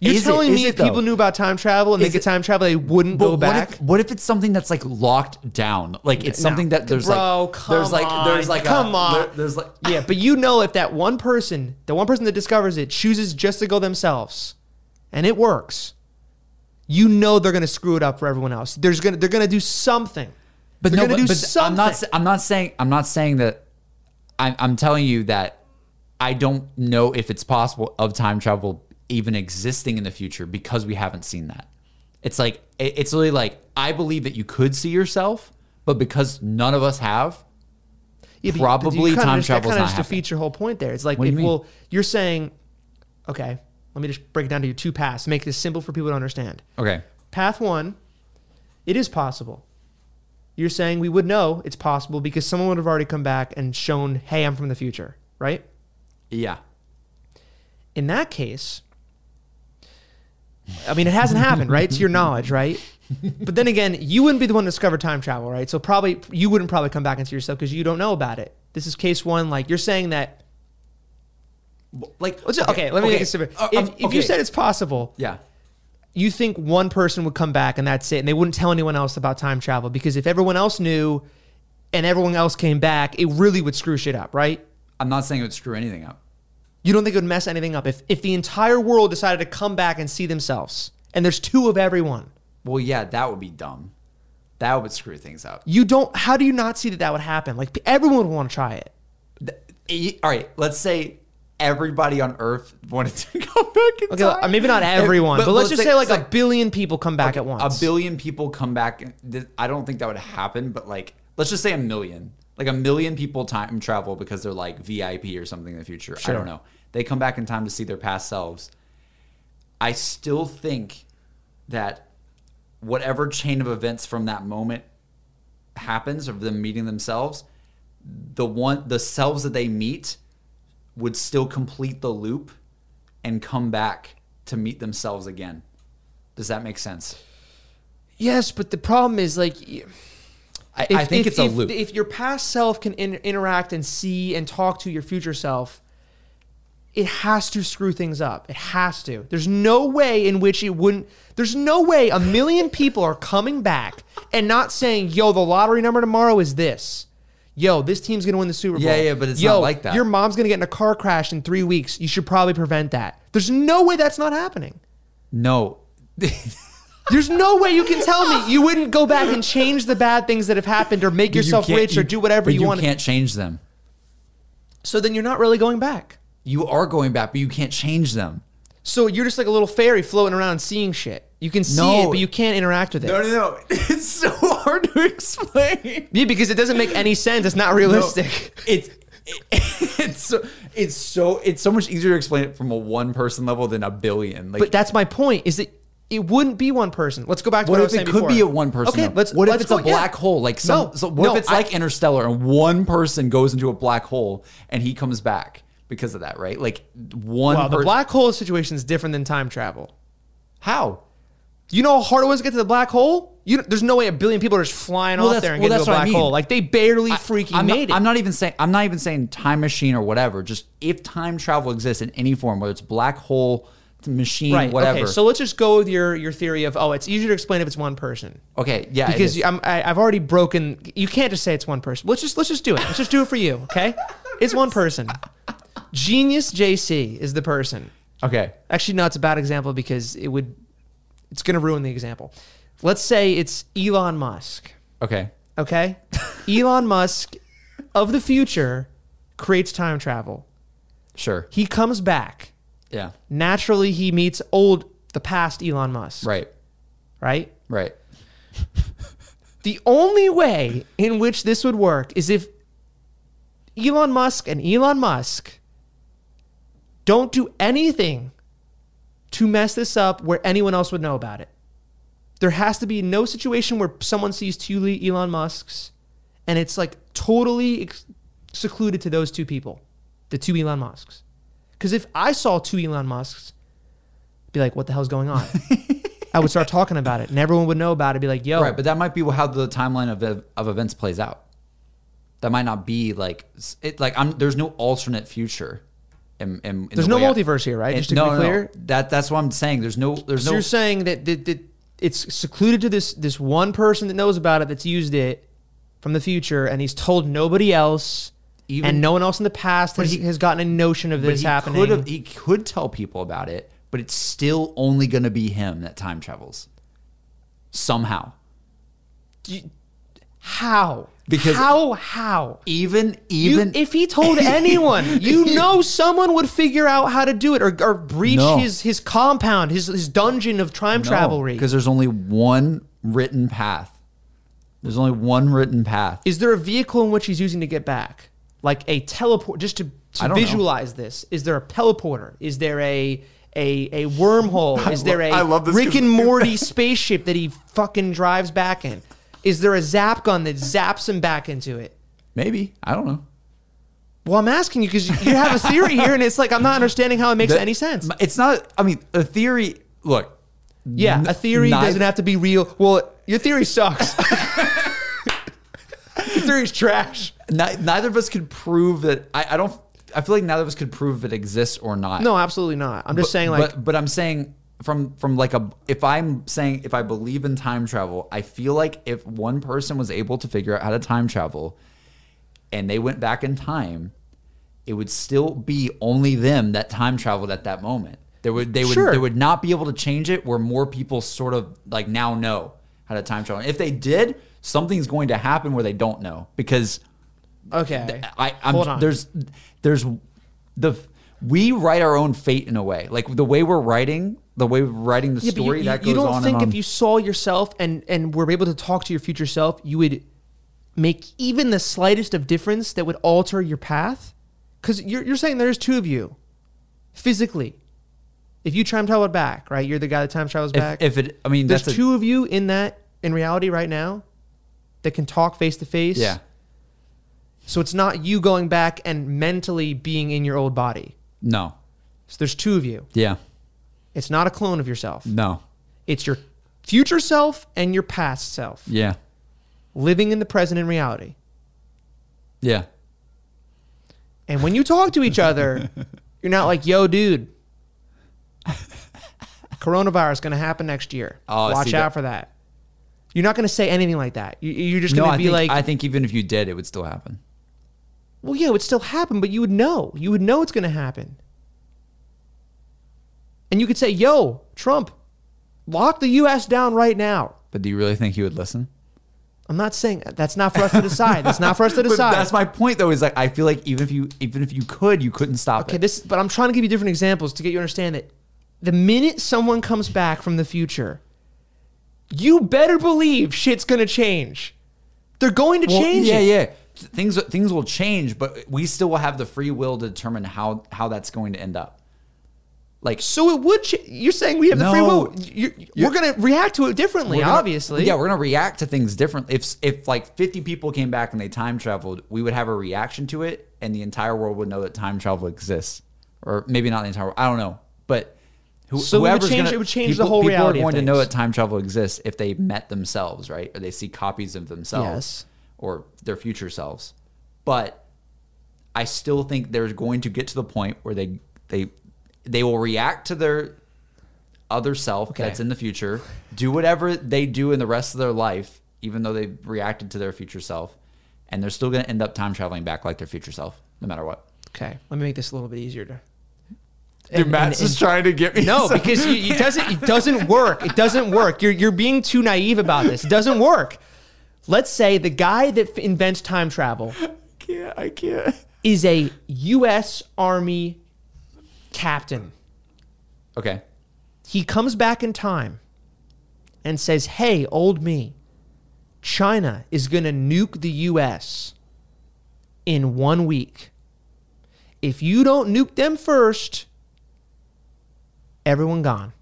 You're Is telling is me it if people knew about time travel and they Is could it- time travel, they wouldn't go what back? If, what if it's something that's like locked down? Like it's No. something that there's Bro, like come there's like there's on, like a- come on. there- there's like yeah, but you know if that one person, the one person that discovers it, chooses just to go themselves, and it works, you know they're gonna screw it up for everyone else. There's gonna they're gonna do something. But they're no, gonna but, do but something. I'm not. I'm not saying. I'm not saying that. I'm, I'm telling you that I don't know if it's possible of time travel even existing in the future because we haven't seen that. It's like it- it's really like I believe that you could see yourself, but because none of us have, Yeah, Probably time That kind not of just defeats your whole point there. It's like, if, you well, you're saying, okay, let me just break it down to your two paths, make this simple for people to understand. okay, Path one, it is possible. You're saying we would know it's possible because someone would have already come back and shown, hey, I'm from the future, right? yeah, In that case, I mean, it hasn't happened, right? To your knowledge, right? But then again, you wouldn't be the one to discover time travel, right? So probably you wouldn't probably come back into yourself because you don't know about it. This is case one. Like you're saying that. like Let's okay, let me make it simple. Uh, if, um, if you said it's possible, yeah, you think one person would come back and that's it, and they wouldn't tell anyone else about time travel because if everyone else knew and everyone else came back, it really would screw shit up, right? I'm not saying it would screw anything up. You don't think it would mess anything up if if the entire world decided to come back and see themselves, and there's two of everyone. Well, yeah, that would be dumb. That would screw things up. You don't. How do you not see that that would happen? Like everyone would want to try it. Eh, all right, let's say everybody on Earth wanted to go back in Okay, time. maybe not everyone, but, let's, just say, like, say- a billion people come back at once. A billion people come back. I don't think that would happen, but like, let's just say a million. Like a million people time travel because they're like VIP or something in the future. I don't know. They come back in time to see their past selves. I still think that whatever chain of events from that moment happens of them meeting themselves, the one the selves that they meet would still complete the loop and come back to meet themselves again. Does that make sense? Yes, but the problem is like. I, If, I think if- it's a if, loop. If your past self can in, interact and see and talk to your future self, it has to screw things up. It has to. There's no way in which it wouldn't. There's no way a million people are coming back and not saying, "Yo, the lottery number tomorrow is this." Yo, this team's gonna win the Super Bowl. Yeah, yeah, but it's Yo, not like that. Your mom's gonna get in a car crash in three weeks. You should probably prevent that. There's no way that's not happening. no. There's no way you can tell me you wouldn't go back and change the bad things that have happened or make yourself can't- rich or you- do whatever you, you want. You can't change them. So then you're not really going back. You are going back, but you can't change them. So you're just like a little fairy floating around seeing shit. You can see No. it, but you can't interact with it. no, no. No. It's so hard to explain. Yeah, because it doesn't make any sense. It's not realistic. It's it, it's so it's so it's so much easier to explain it from a one person level than a billion. Like But that's my point. Is that it wouldn't be one person. Let's go back to what, what I if was it saying could before. be a one person? Okay, let's. What if let's it's go- a black yeah. hole? Like some. No, so what no, if it's I- like Interstellar and one person goes into a black hole and he comes back because of that, right? Like one. Well, the person- black hole situation is different than time travel. How? You know how hard it was to get to the black hole? You, there's no way a billion people are just flying Well, off there and well, get to a what I black mean. hole. Like they barely freaking I'm made not, it. I'm not even saying I'm not even saying time machine or whatever. Just if time travel exists in any form, whether it's black hole, machine, right. whatever. Okay. So let's just go with your your theory of oh, it's easier to explain if it's one person. okay, yeah, because. I'm, I, I've already broken. You can't just say it's one person. Let's just let's just do it. Let's just do it for you. Okay, it's one person. Genius JC is the person. okay, Actually, no, it's a bad example because it would. It's going to ruin the example. Let's say it's Elon Musk. okay, Okay, Elon Musk of the future creates time travel. sure, He comes back. yeah, Naturally, he meets old the past Elon Musk. right, Right. right, The only way in which this would work is if Elon Musk and Elon Musk don't do anything to mess this up where anyone else would know about it. There has to be no situation where someone sees two Elon Musks and it's like totally ex- secluded to those two people, the two Elon Musks. Because if I saw two Elon Musks, I'd be like, what the hell's going on? I would start talking about it and everyone would know about it. Be like, yo, right. But that might be how the timeline of of events plays out. That might not be like it. Like I'm. There's no alternate future. In There's the no multiverse here, right? And- Just to no, be no, no. clear. That that's what I'm saying. There's no. There's So no. you're saying that, that, that it's secluded to this this one person that knows about it that's used it from the future, and he's told nobody else, Even- and no one else in the past has, he- has gotten a notion of this he happening. could have. He could tell people about it, but it's still only going to be him that time travels. Somehow. how? Because- how? How? Even You, even if he told anyone, you know, someone would figure out how to do it or, or breach No. his his compound, his his dungeon of time travelry. because there's only one written path. There's only one written path. Is there a vehicle in which he's using to get back? Like a teleport, just to, to don't know. visualize this. Is there a teleporter? Is there a a, a wormhole? Is there a I love this Rick and Morty spaceship that he fucking drives back in? Is there a zap gun that zaps him back into it? Maybe I don't know. Well, I'm asking you because you have a theory here, and it's like I'm not understanding how it makes The- any sense. It's not. I mean, a theory. Look. Yeah, a theory neither- doesn't have to be real. Well, your theory sucks. your theory's trash. Neither of us could prove that. I, I don't. I feel like neither of us could prove it exists or not. No, absolutely not. I'm just But- saying, like, but, but I'm saying from from like a if I'm saying if I believe in time travel, I feel like if one person was able to figure out how to time travel, and they went back in time, it would still be only them that time traveled at that moment. There would they would Sure. they would not be able to change it where more people sort of like now know how to time travel. If they did, something's going to happen where they don't know because okay. I, I'm, Hold on. There's, there's the we write our own fate in a way. Like the way we're writing, the way we're writing the Yeah, story you, that goes you don't on think on. if you saw yourself and and were able to talk to your future self, you would make even the slightest of difference that would alter your path? Because you're you're saying there's two of you, physically. If you time traveled back, right? You're the guy that time travels back. if, if it, I mean, there's that's a, two of you in that in reality right now that can talk face to face. yeah, So it's not you going back and mentally being in your old body. no, So there's two of you. yeah, It's not a clone of yourself. no, It's your future self and your past self yeah, living in the present in reality. yeah. And when you talk to each other, you're not like, yo, dude, coronavirus going to happen next year. Oh, Watch out that- for that. You're not going to say anything like that. You- You're just going to be think, like, I think even if you did, it would still happen. well, yeah, it would still happen, but you would know. You would know it's going to happen. And you could say, yo, Trump, lock the U.S. down right now. But do you really think he would listen? I'm not saying that's not for us to decide. That's not for us to decide. that's my point, though. Is like I feel like even if you even if you could, you couldn't stop Okay, it. this, but I'm trying to give you different examples to get you to understand that the minute someone comes back from the future, you better believe shit's gonna change. They're going to Well, change yeah, it. yeah. Things things will change, but we still will have the free will to determine how how that's going to end up. Like So it would. Ch- you're saying we have the free will. You, we're gonna react to it differently, gonna- obviously. Yeah, we're gonna react to things differently. If if like fifty people came back and they time traveled, we would have a reaction to it, and the entire world would know that time travel exists, or maybe not the entire. world. I don't know, but Who- So it would whoever's change- gonna- it would change the people- whole people reality are going to know that time travel exists if they met themselves, right? Or they see copies of themselves, Yes. or their future selves. But I still think there's going to get to the point where they they they will react to their other self Okay. that's in the future, do whatever they do in the rest of their life, even though they reacted to their future self, and they're still going to end up time traveling back like their future self, no matter what. Okay, let me make this a little bit easier to. Dude, And- Matt's and- just trying to get me. No, because it doesn't. It doesn't work. It doesn't work. You're you're being too naive about this. It doesn't work. Let's say the guy that f- invents time travel I can't. I can't. is a U.S. Army captain. Okay. He comes back in time and says, "Hey, old me, China is going to nuke the U.S. in one week. If you don't nuke them first, everyone gone."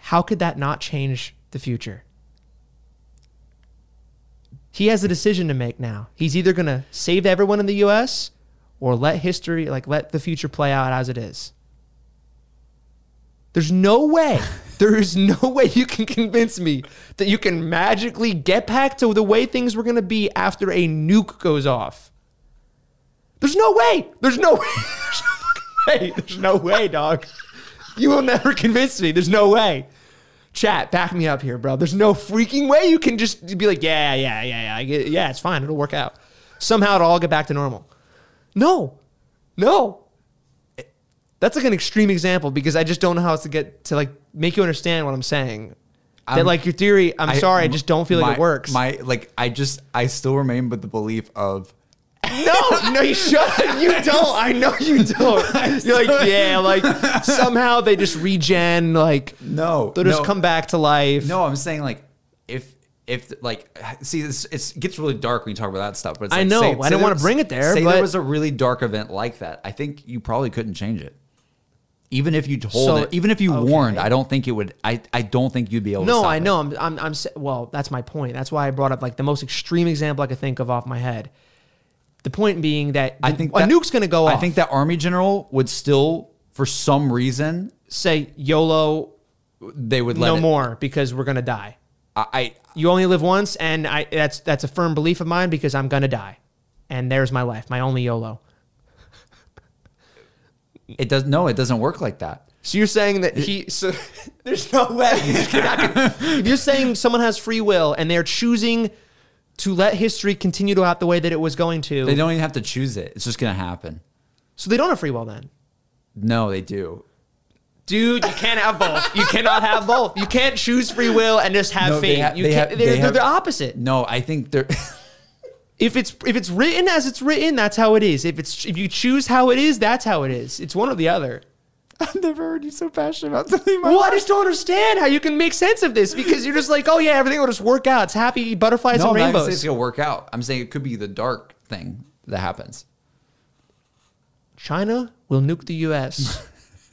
How could that not change the future? He has a decision to make now. He's either going to save everyone in the US or let history, like let the future play out as it is. There's no way, there is no way you can convince me that you can magically get back to the way things were going to be after a nuke goes off. There's no way. There's no way. There's no way. There's no way, dog. You will never convince me. There's no way. Chat, back me up here, bro. There's no freaking way you can just be like, yeah, yeah, yeah, yeah, yeah, it's fine. It'll work out. Somehow it'll all get back to normal. No, no. That's like an extreme example because I just don't know how else to get to like make you understand what I'm saying. I'm- like your theory, I'm sorry, I just don't feel my, like it works. My like, I just, I still remain with the belief of No, no, you should. You don't. I know you don't. You're like, yeah, like somehow they just regen, like no. they'll just no, come back to life. No, I'm saying like if if like see this it gets really dark when you talk about that stuff. But it's I like, know. say- I say didn't wanna bring it there, Say but- there was a really dark event like that. I think you probably couldn't change it. Even if you told So- it, even if you okay. warned, I don't think it would. I, I don't think you'd be able. to No, I it. know. I'm, I'm, I'm. Well, that's my point. That's why I brought up like the most extreme example I could think of off my head. The point being that I think a that- nuke's going to go off. I think that army general would still, for some reason, say YOLO, they would let no it- more because we're going to die. I, I You only live once, and I that's that's a firm belief of mine because I'm going to die, and there's my life, my only YOLO. it does no, it doesn't work like that. So you're saying that he? So there's no way. You're not gonna- if you're saying someone has free will and they're choosing to let history continue to out the way that it was going to, They don't even have to choose it. It's just gonna happen. so they don't have free will then. No, they do. Dude, you can't have both. You cannot have both. You can't choose free will and just have No, they fate. ha- you they can't, have- they're, they they're have- the opposite. No, I think they're. If it's if it's written as it's written, that's how it is. If it's if you choose how it is, that's how it is. It's one or the other. I've never heard you so passionate about something. in my Well, I just don't understand how you can make sense of this because you're just like, oh yeah, everything will just work out. It's happy butterflies no, and I'm not it's gonna work out. I'm saying it could be the dark thing that happens. China will nuke the U.S.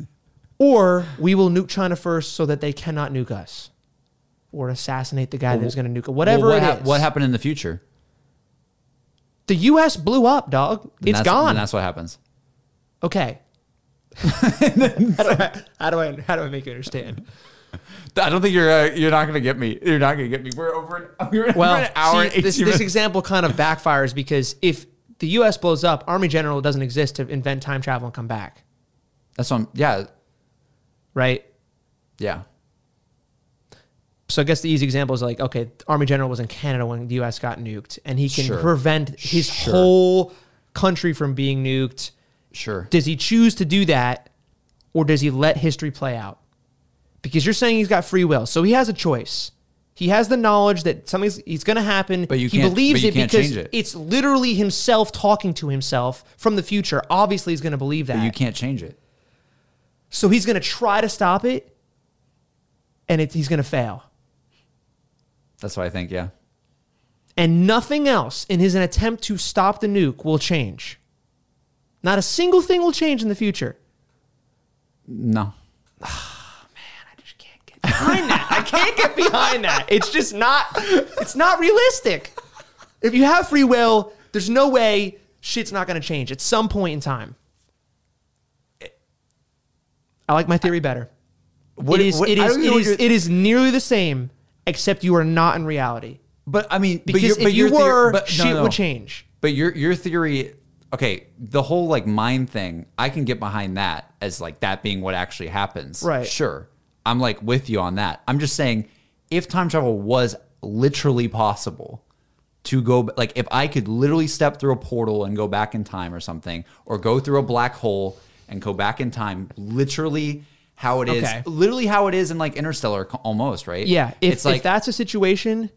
or we will nuke China first so that they cannot nuke us, or assassinate the guy that was going to nuke it. Whatever Well, what, it hap- is. what happened in the future? The U.S. blew up, dog. Then it's that's- gone. then that's what happens. Okay. how, do I, how do I how do I make you understand? I don't think you're uh, you're not gonna get me. You're not gonna get me. We're over an, we're Well, over an hour. see, this this example kind of backfires because if the U.S. blows up, Army General doesn't exist to invent time travel and come back, That's what. I'm, yeah, right? yeah. So I guess the easy example is like, okay, Army General was in Canada when the U.S. got nuked, and he can Sure. prevent his Sure. whole country from being nuked. Sure. Does he choose to do that, or does he let history play out? Because you're saying he's got free will, so he has a choice. He has the knowledge that something's it's going to happen. But you he can't- believes you it because it. it's literally himself talking to himself from the future. Obviously, he's going to believe that. But you can't change it. So he's going to try to stop it, and it, he's going to fail. That's what I think. Yeah. and nothing else in his attempt to stop the nuke will change. Not a single thing will change in the future. No. Ah, man, I just can't get behind that. I can't get behind that. It's just not. It's not realistic. If you have free will, there's no way shit's not going to change at some point in time. I like my theory better. What- it is. what- it is. It is, it is nearly the same, except you are not in reality. But I mean, Because but you're, but if you your theory- were, but, no, shit no. would change. But your your theory, okay, the whole like mind thing, I can get behind that as like that being what actually happens. Right. Sure. I'm like with you on that. I'm just saying if time travel was literally possible to go like if I could literally step through a portal and go back in time or something or go through a black hole and go back in time literally how it is Okay. literally how it is in like interstellar almost right Yeah, if, it's like if that's a situation,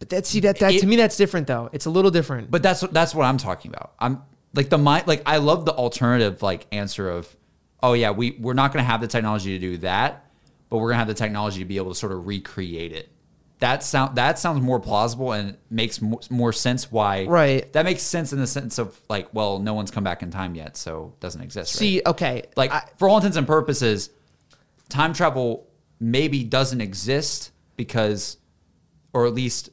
but that see that that It- to me that's different though. It's a little different. But that's that's what I'm talking about. I'm like the mind like I love the alternative like answer of oh yeah, we we're not going to have the technology to do that, but we're going to have the technology to be able to sort of recreate it. That sound that sounds more plausible and makes more, more sense why Right. That makes sense in the sense of like well, no one's come back in time yet, so it doesn't exist. right? see, okay, like I- for all intents and purposes, time travel maybe doesn't exist because, or at least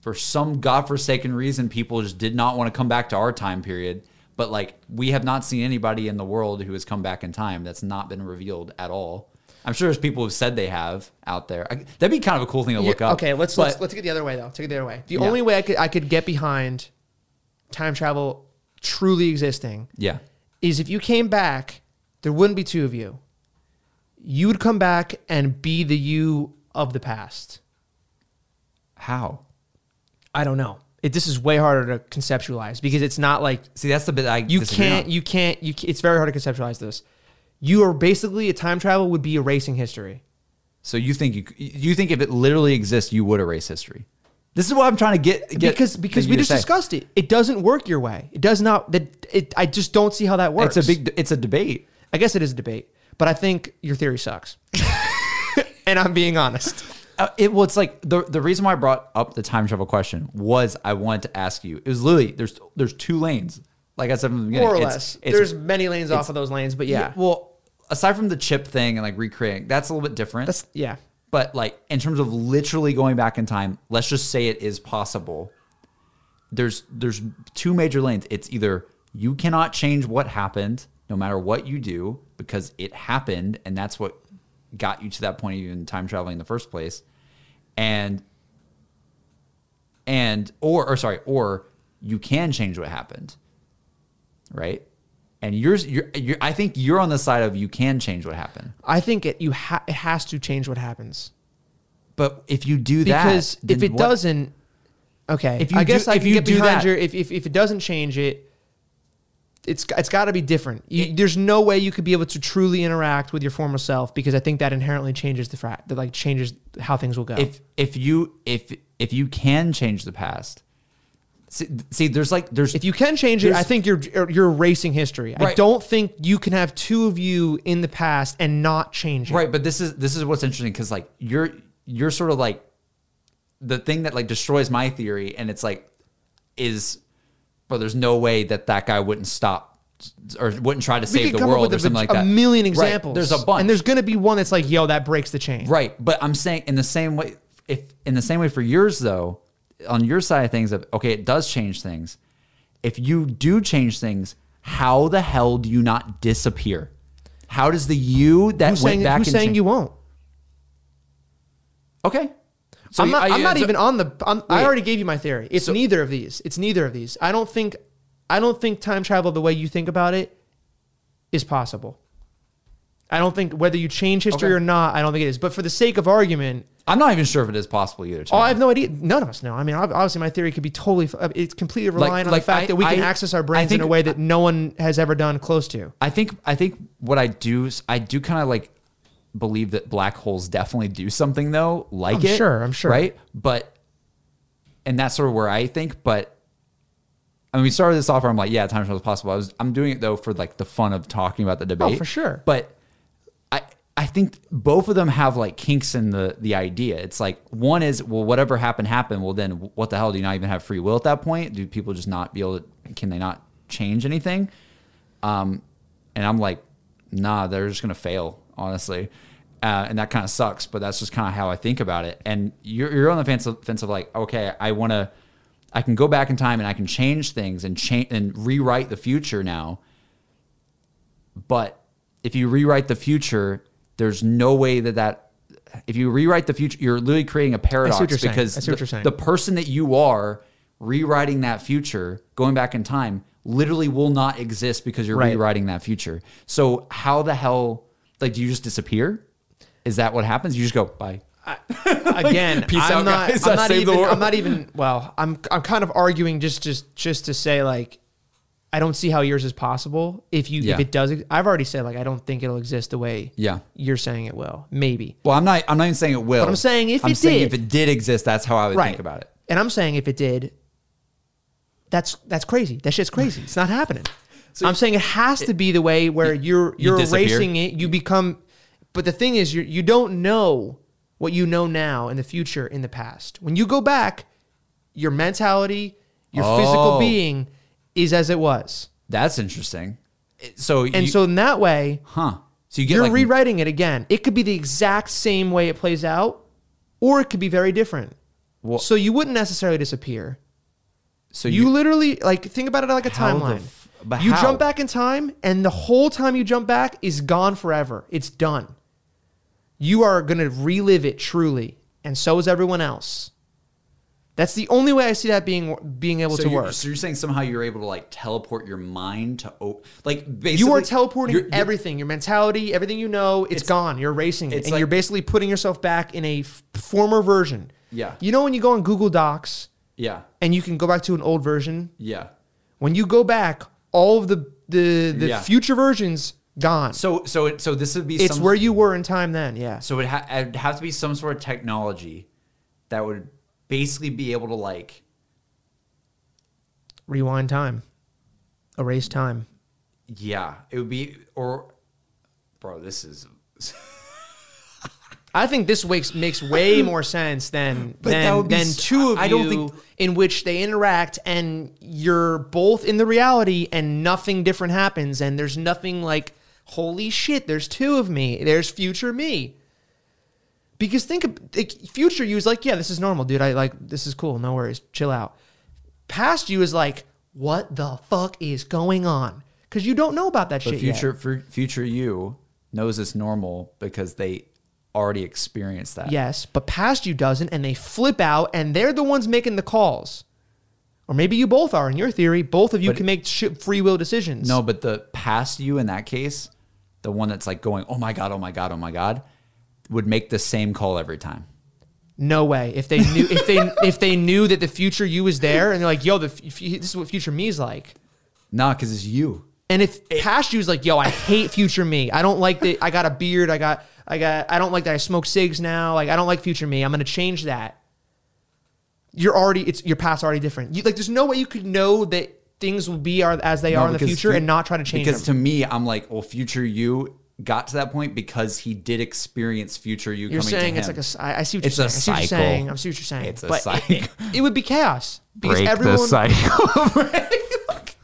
for some godforsaken reason, people just did not want to come back to our time period. But like we have not seen anybody in the world who has come back in time. That's not been revealed at all. I'm sure there's people who have said they have out there. I, that'd be kind of a cool thing to look Yeah, up. Okay, let's But- let's let's take it the other way though. Take it the other way. The Yeah. only way I could I could get behind time travel truly existing yeah. is if you came back, there wouldn't be two of you. You would come back and be the you of the past. How? I don't know. It, this is way harder to conceptualize because it's not like See, that's the bit I you can't on. you can't you. It's very hard to conceptualize this. You are basically a time travel would be erasing history. So you think you you think if it literally exists, you would erase history? This is what I'm trying to get, get because because we just say. discussed it. It doesn't work your way. It does not. That it. I just don't see how that works. It's a big it's a debate. I guess it is a debate, but I think your theory sucks. and I'm being honest. Uh, it well, it's like the the reason why I brought up the time travel question was I wanted to ask you. It was literally there's there's two lanes. Like I said from the beginning, More or it's- less. it's- There's many lanes off of those lanes, but yeah. Well, aside from the chip thing and like recreating, that's a little bit different. That's yeah. but like in terms of literally going back in time, let's just say it is possible. There's there's two major lanes. It's either you cannot change what happened no matter what you do because it happened and that's what got you to that point of even time traveling in the first place. And and or or sorry, or you can change what happened. Right? And yours you're, you're I think you're on the side of you can change what happened. I think it you ha- it has to change what happens. But if you do that Because if it what- doesn't okay. If you I guess do- I if you get do behind that- your if, if if it doesn't change it it's it's got to be different. You, there's no way you could be able to truly interact with your former self because I think that inherently changes the fact that like changes how things will go. if if you if if you can change the past see, see there's like there's If you can change it, I think you're you're erasing history. I don't think you can have two of you in the past and not change it. right but this is this is what's interesting because like you're you're sort of like the thing that like destroys my theory and it's like is well there's no way that that guy wouldn't stop or wouldn't try to save the world or a, something like a that million Right. examples. there's a bunch and there's going to be one that's like, "Yo, that breaks the chain." Right, but I'm saying in the same way, if in the same way for yours though, on your side of things, of okay, it does change things. If you do change things, how the hell do you not disappear? How does the you that Who's went saying, back who's saying changed- you won't? Okay, so I'm not. I- I'm uh, not so- even on the. I'm, I already gave you my theory. It's So- neither of these. It's neither of these. I don't think. I don't think time travel the way you think about it is possible. I don't think whether you change history Okay. or not. I don't think it is. But for the sake of argument, I'm not even sure if it is possible either. oh, I have no idea. None of us know. I mean, obviously, my theory could be totally. Uh, it's completely reliant on like, the fact I- that we can I- access our brains in a way that no one has ever done close to. I think I think what I do I do kind of like believe that black holes definitely do something though, like I'm it. sure, I'm sure. Right? But and that's sort of where I think, but I mean we started this off where I'm like, yeah, time travel is possible. I was I'm doing it though for like the fun of talking about the debate. Oh, for sure. But I I think both of them have like kinks in the the idea. It's like one is well, whatever happened happened. Well, then what the hell do you not even have free will at that point? Do people just not be able to? Can they not change anything? Um, and I'm like, nah, they're just gonna fail, honestly. Uh, and that kind of sucks, but that's just kind of how I think about it. And you're, you're on the fence of, fence of like, okay, I want to, I can go back in time and I can change things and change and rewrite the future now. But if you rewrite the future, there's no way that that if you rewrite the future, you're literally creating a paradox because I see what the, the person that you are rewriting that future, going back in time, literally will not exist because you're Right. rewriting that future. So how the hell like do you just disappear? Is that what happens? You just go bye. again, Peace I'm out, not. guys. I'm I not saved the even. world. I'm not even. Well, I'm. I'm kind of arguing just just just to say like, I don't see how yours is possible. If you Yeah. if it does, ex- I've already said like I don't think it'll exist the way Yeah. you're saying it will. Maybe. Well, I'm not. I'm not even saying it will. But I'm saying if I'm it saying did. if it did exist, that's how I would think about it. And I'm saying if it did, that's that's crazy. That shit's crazy. It's not happening. I'm saying it has to be the way where you're you you're disappear? erasing it. You become, but the thing is, you you don't know what you know now in the future in the past. When you go back, your mentality, your physical Oh. being is as it was, That's interesting. So and you, so in that way, huh? So you get you're like rewriting it again. It could be the exact same way it plays out, or it could be very different. Well- so you wouldn't necessarily disappear. so You, literally like think about it like a timeline. f- you how? jump back in time, and the whole time you jump back is gone forever. It's done. You are gonna relive it truly, and so is everyone else. That's the only way I see that being being able so to work. So you're saying somehow you're able to like teleport your mind to like basically You are teleporting you're- you're- everything, your mentality, everything you know. It's, It's- gone. You're erasing it, and like- you're basically putting yourself back in a f- former version. Yeah. You know when you go on Google Docs Yeah. and you can go back to an old version. Yeah. When you go back, all of the the the Yeah. future versions gone. So so it, so this would be it's some, where you were in time then. Yeah. so it ha- it'd have to be some sort of technology that would basically be able to like Rewind time. Erase time. yeah it would be or bro this is I think this makes makes way more sense than But than, than s- two of I don't think- in which they interact and you're both in the reality and nothing different happens and there's nothing like holy shit there's two of me there's future me because think of like, future you is like yeah this is normal dude I like this is cool no worries chill out past you is like what the fuck is going on because you don't know about that but shit yet. future for future you knows it's normal because they already experienced that Yes, but past you doesn't, and they flip out, and they're the ones making the calls. Or maybe you both are. In your theory, both of you But- can make sh- free will decisions. No, but the past you in that case, the one that's like going, oh my god, oh my god, oh my god, would make the same call every time. no way. If they knew, if they if they knew that the future you was there, and they're like, "Yo, the f- this is what future me is like." Nah, because it's you. And if past you is like, "Yo, I hate future me. I don't like that. I got a beard. I got, I got. I don't like that. I smoke cigs now. Like, I don't like future me. I'm gonna change that." You're already. It's your past already different. You like. There's no way you could know that things will be are, as they No, are in the future fu- and not try to change Because them. to me, I'm like, well, future you got to that point because he did experience future you. You're coming saying to it's him. like a. s- I I see what It's you're a saying. I see what you're cycle. saying. I see what you're saying. It's a but it- It, cycle. it would be chaos because Break everyone. the cycle.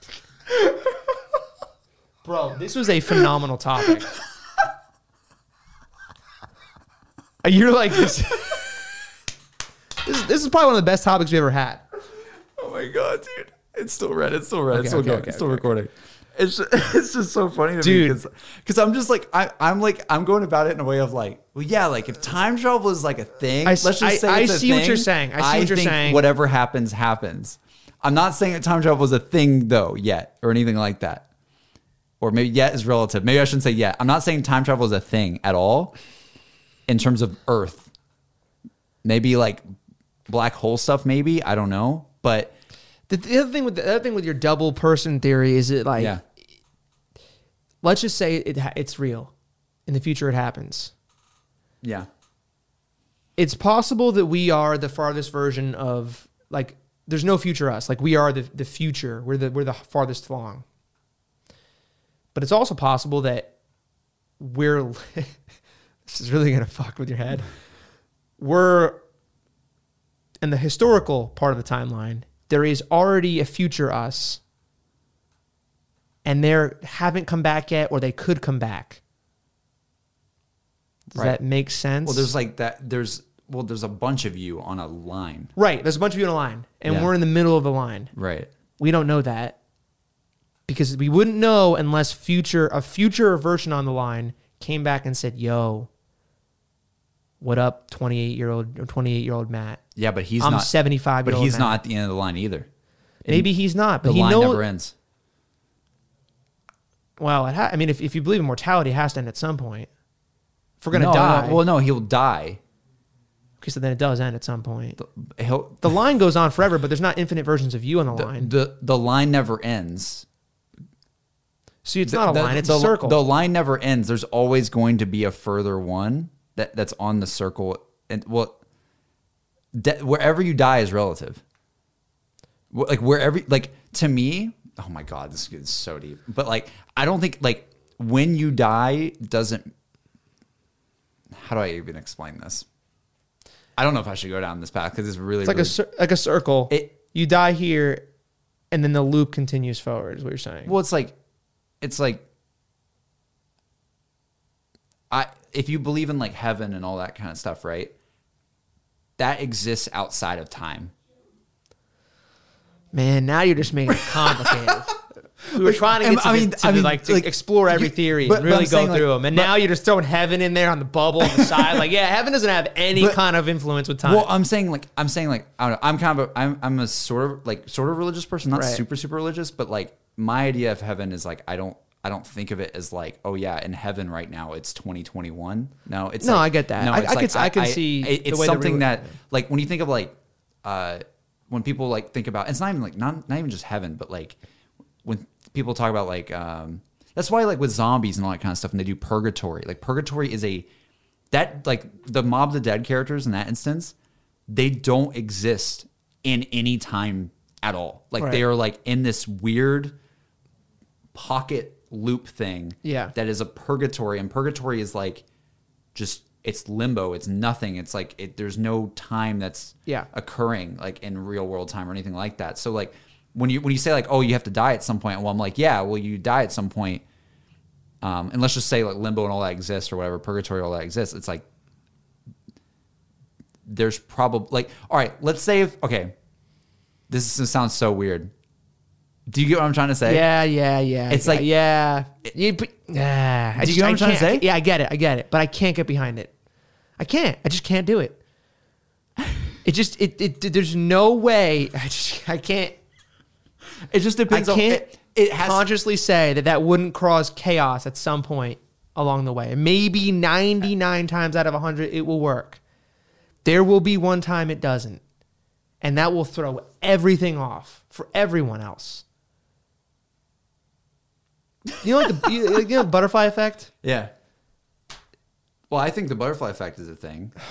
Bro, this was a phenomenal topic. You're like this. This, this is probably one of the best topics we ever had. oh my god, dude! It's still red. It's still red. Okay, it's still okay, going. okay, it's still recording. It's it's just so funny to Dude. me because I'm just like I I'm like I'm going about it in a way of like well yeah like if time travel is like a thing I let's just I- say I it's a see what you're saying. I see what you're think saying. whatever happens happens. I'm not saying that time travel is a thing though yet or anything like that. Or maybe yet is relative. Maybe I shouldn't say yet. I'm not saying time travel is a thing at all in terms of Earth. Maybe like black hole stuff. Maybe I don't know, but The, the other thing with the other thing with your double person theory is it like yeah. let's just say it it's real. In the future, it happens. Yeah. It's possible that we are the farthest version of like. There's no future us. Like we are the the future. We're the we're the farthest along. But it's also possible that we're. this is really gonna fuck with your head. We're in the historical part of the timeline. There is already a future us, and they haven't come back yet, or they could come back. Does Right. that make sense? Well, there's like that. There's well, there's a bunch of you on a line, right. There's a bunch of you in a line, and Yeah. we're in the middle of the line. right? We don't know that. because we wouldn't know unless future a future version on the line came back and said, "Yo, what up, 28 year old or 28 year old Matt? Yeah, but he's I'm not 75 But he's Matt." not at the end of the line either. Maybe he's not, but The he line knows. never ends. Well, it ha- I mean, if, if you believe in mortality, it has to end at some point. If we're gonna No, no, die, well, no, he'll die. okay, so then it does end at some point. He'll, The line goes on forever, but there's not infinite versions of you on the, the, line. the the line never ends. See, it's The- not a the- line; it's the, a circle. The line never ends. There's always going to be a further one that that's on the circle, and well, de- wherever you die is relative. Like wherever, like to me, oh my god, this is so deep. But like, I don't think like when you die doesn't. How do I even explain this? I don't know if I should go down this path because it's really it's like really, a cir- like a circle. It- you die here, and then the loop continues forward. Is what you're saying? Well, it's like, it's like, I if you believe in like heaven and all that kind of stuff, right? That exists outside of time. Man, now you're just making it complicated. we were trying to get to, I the- to I the, mean, like to like, explore every you- theory but- and really go saying, like- through them, and but- now you're just throwing heaven in there on the bubble on the side. Like, yeah, heaven doesn't have any But- kind of influence with time. Well, I'm saying like I'm saying like I don't know. I'm kind of a, I'm I'm a sort of like sort of religious person, not Right. super super religious, but like my idea of heaven is like I don't I don't think of it as like oh yeah in heaven right now it's 2021. No, it's No, like- I get that. I- it's I could- I could see it- the it's way that something that like when you think of like uh when people like think about it's not even like not not even just heaven, but like when people talk about like um that's why like with zombies and all that kind of stuff and they do purgatory. Like purgatory is a that like the mob of the dead characters in that instance they don't exist in any time at all like Right. they are like in this weird pocket loop thing Yeah. that is a purgatory and purgatory is like just it's limbo it's nothing it's like it, there's no time that's Yeah. occurring like in real world time or anything like that so like when you when you say like oh you have to die at some point well i'm like yeah well you die at some point um, and let's just say like limbo and all that exists or whatever purgatory all that exists it's like there's probably like all right let's say if okay this is, sounds so weird do you get what i'm trying to say yeah, yeah, yeah. It's yeah, like- yeah, you, but, yeah. I Do you just, get what I'm trying to say? Yeah, I get it. I get it. But I can't get behind it. I can't. I just can't do it. It just it, it there's no way. I just I can't. it just depends. I can't on it, it has consciously say that that wouldn't cause chaos at some point along the way. Maybe 99 times out of 100 it will work. There will be one time it doesn't. And that will throw everything off for everyone else. You know like the you, you know butterfly effect? yeah well i think the butterfly effect is a thing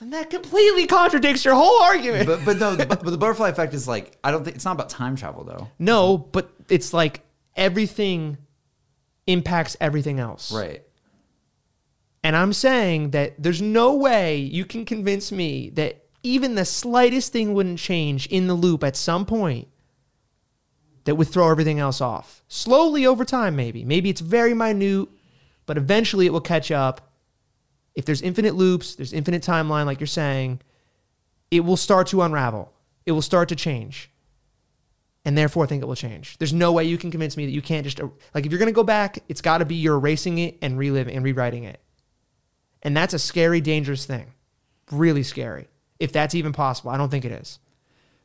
And that completely contradicts your whole argument. but but no but the butterfly effect is like i don't think it's not about time travel though no, but it's like everything impacts everything else. right And I'm saying that there's no way you can convince me that even the slightest thing wouldn't change in the loop at some point that would throw everything else off. Slowly over time, maybe. Maybe it's very minute, but eventually it will catch up. If there's infinite loops, there's infinite timeline, like you're saying, it will start to unravel. It will start to change. And therefore, I think it will change. There's no way you can convince me that you can't just, like, if you're going to go back, it's got to be you're erasing it and reliving and rewriting it. And that's a scary, dangerous thing. Really scary. If that's even possible. I don't think it is.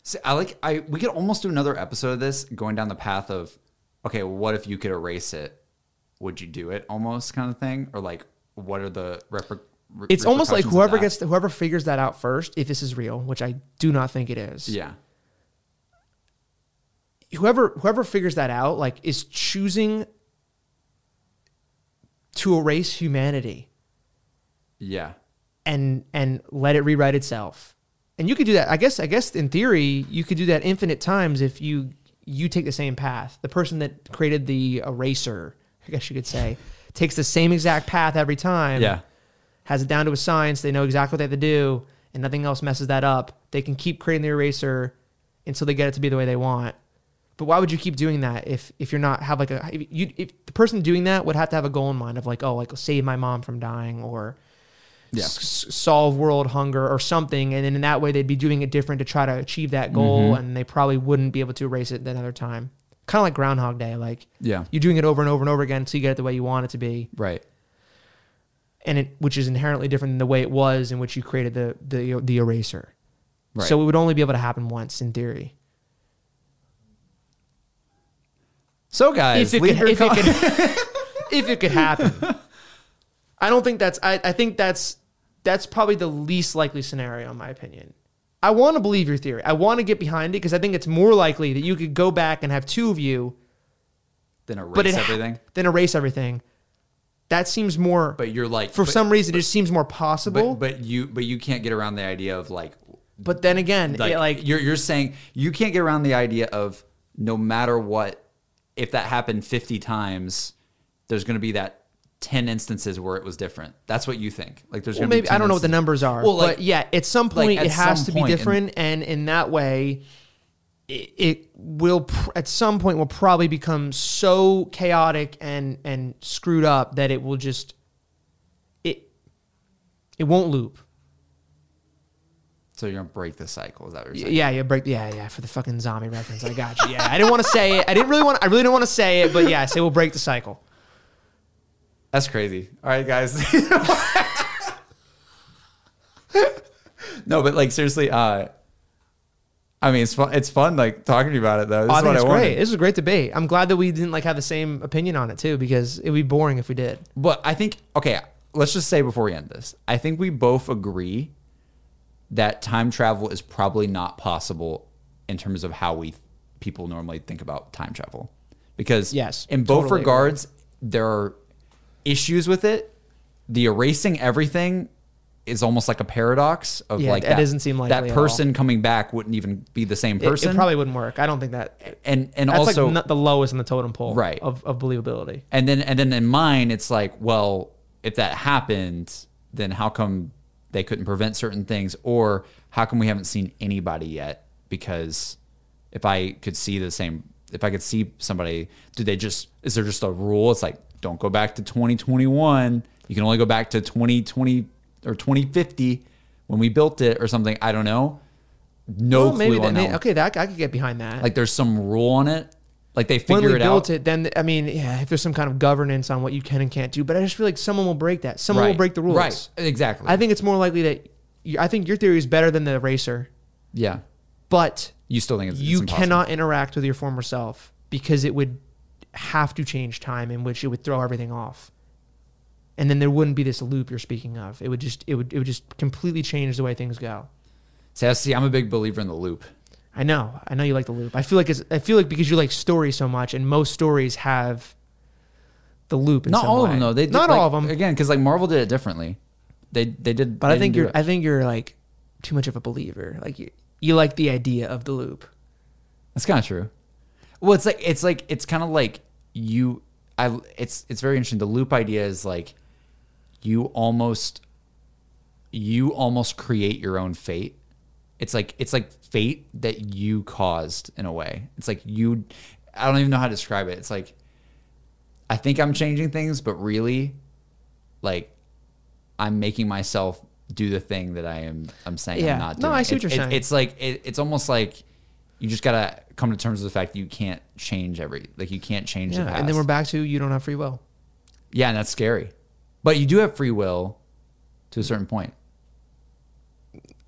See, I like I we could almost do another episode of this going down the path of okay, what if you could erase it? Would you do it almost kind of thing? Or like what are the reper- It's almost like whoever gets whoever figures that out first, if this is real, which I do not think it is. Yeah. Whoever whoever figures that out, like, is choosing to erase humanity Yeah. and and let it rewrite itself. And you could do that. I guess I guess in theory you could do that infinite times if you you take the same path. The person that created the eraser, I guess you could say, takes the same exact path every time. Yeah. Has it down to a science. They know exactly what they have to do, and nothing else messes that up. They can keep creating the eraser until they get it to be the way they want. But why would you keep doing that if if you're not have like a if you if the person doing that would have to have a goal in mind of like oh like save my mom from dying or Yeah. s- solve world hunger or something and then in that way they'd be doing it different to try to achieve that goal Mm-hmm. and they probably wouldn't be able to erase it another time kind of like Groundhog Day. Like Yeah. you're doing it over and over and over again until you get it the way you want it to be, Right. and it which is inherently different than the way it was in which you created the the the eraser. Right. So it would only be able to happen once in theory. So guys, if it, could, if, it could, if it could happen. I don't think that's. I, I think that's that's probably the least likely scenario in my opinion. I want to believe your theory. I want to get behind it because I think it's more likely that you could go back and have two of you, then erase but it everything. then erase everything. That seems more. But you're like for but, some reason, it just seems more possible. But, but you but you can't get around the idea of like But then again, like, it, like you're you're saying you can't get around the idea of no matter what if that happened 50 times there's going to be that 10 instances where it was different that's what you think like there's Well, going to be maybe I don't know what the numbers are, Well, like- but yeah, at some like, point at it has to be point, and- different, and, in that way, it, it will pr- at some point will probably become so chaotic and and screwed up that it will just it it won't loop. so you're going to break the cycle is that what you're saying Yeah, yeah, break. Yeah, yeah, for the fucking zombie reference, I got you. Yeah, I didn't want to say it. I didn't really want. I really didn't want to say it, but yeah, I say we'll break the cycle. That's crazy all right guys no but like seriously uh I mean, it's fun. It's fun, like talking to you about it, though. This I is think what it's I wanted. great. This is a great debate. I'm glad that we didn't like have the same opinion on it too, because it'd be boring if we did. But I think okay, let's just say before we end this, I think we both agree that time travel is probably not possible in terms of how we people normally think about time travel. Because Yes, in both totally agree. regards, there are issues with it. The erasing everything is almost like a paradox of Yeah, like that doesn't seem likely that at person coming back wouldn't even be the same It- person. It, probably wouldn't work. I don't think that. and and That's also like not the lowest in the totem pole, Right. Of, of believability. And then and then in mine, it's like, well, if that happened, then how come they couldn't prevent certain things, or how come we haven't seen anybody yet? Because if I could see the same, if I could see somebody, do they just is there just a rule? It's like don't go back to 2021. You can only go back to 2020 or 2050 when we built it or something. I don't know. No Well, clue maybe on that. may- okay, that I could get behind that. Like there's some rule on it. Like they when figure we it built out. it, then I mean, yeah, if there's some kind of governance on what you can and can't do, but I just feel like someone will break that. Someone will break the rules. Right. Exactly. I think it's more likely that. You, I think your theory is better than the eraser, yeah. but You still think it's, you it's cannot interact with your former self because it would have to change time in which it would throw everything off. And then there wouldn't be this loop you're speaking of. It would just it would it would just completely change the way things go. See, see, I'm a big believer in the loop. I know. I know you like the loop. I feel like it's I feel like because you like stories so much and most stories have the loop in Not all of them though. They did, Not like, all of them. again because like Marvel did it differently. They they did. But they I think you're. I think you're like too much of a believer. Like you you like the idea of the loop. That's kind of true. Well, it's like it's like it's kind of like you. I. It's it's very interesting. The loop idea is like you almost you almost create your own fate. It's like it's like fate that you caused in a way. It's like you. I don't even know how to describe it. It's like I think I'm changing things, but really, like I'm making myself do the thing that I am. I'm saying Yeah. I'm not No, doing. I see what It's- you're it- saying. It's like it, it's almost like you just gotta come to terms with the fact that you can't change every like you can't change the Yeah. past. And then we're back to you don't have free will. yeah, and that's scary. But you do have free will to a certain point.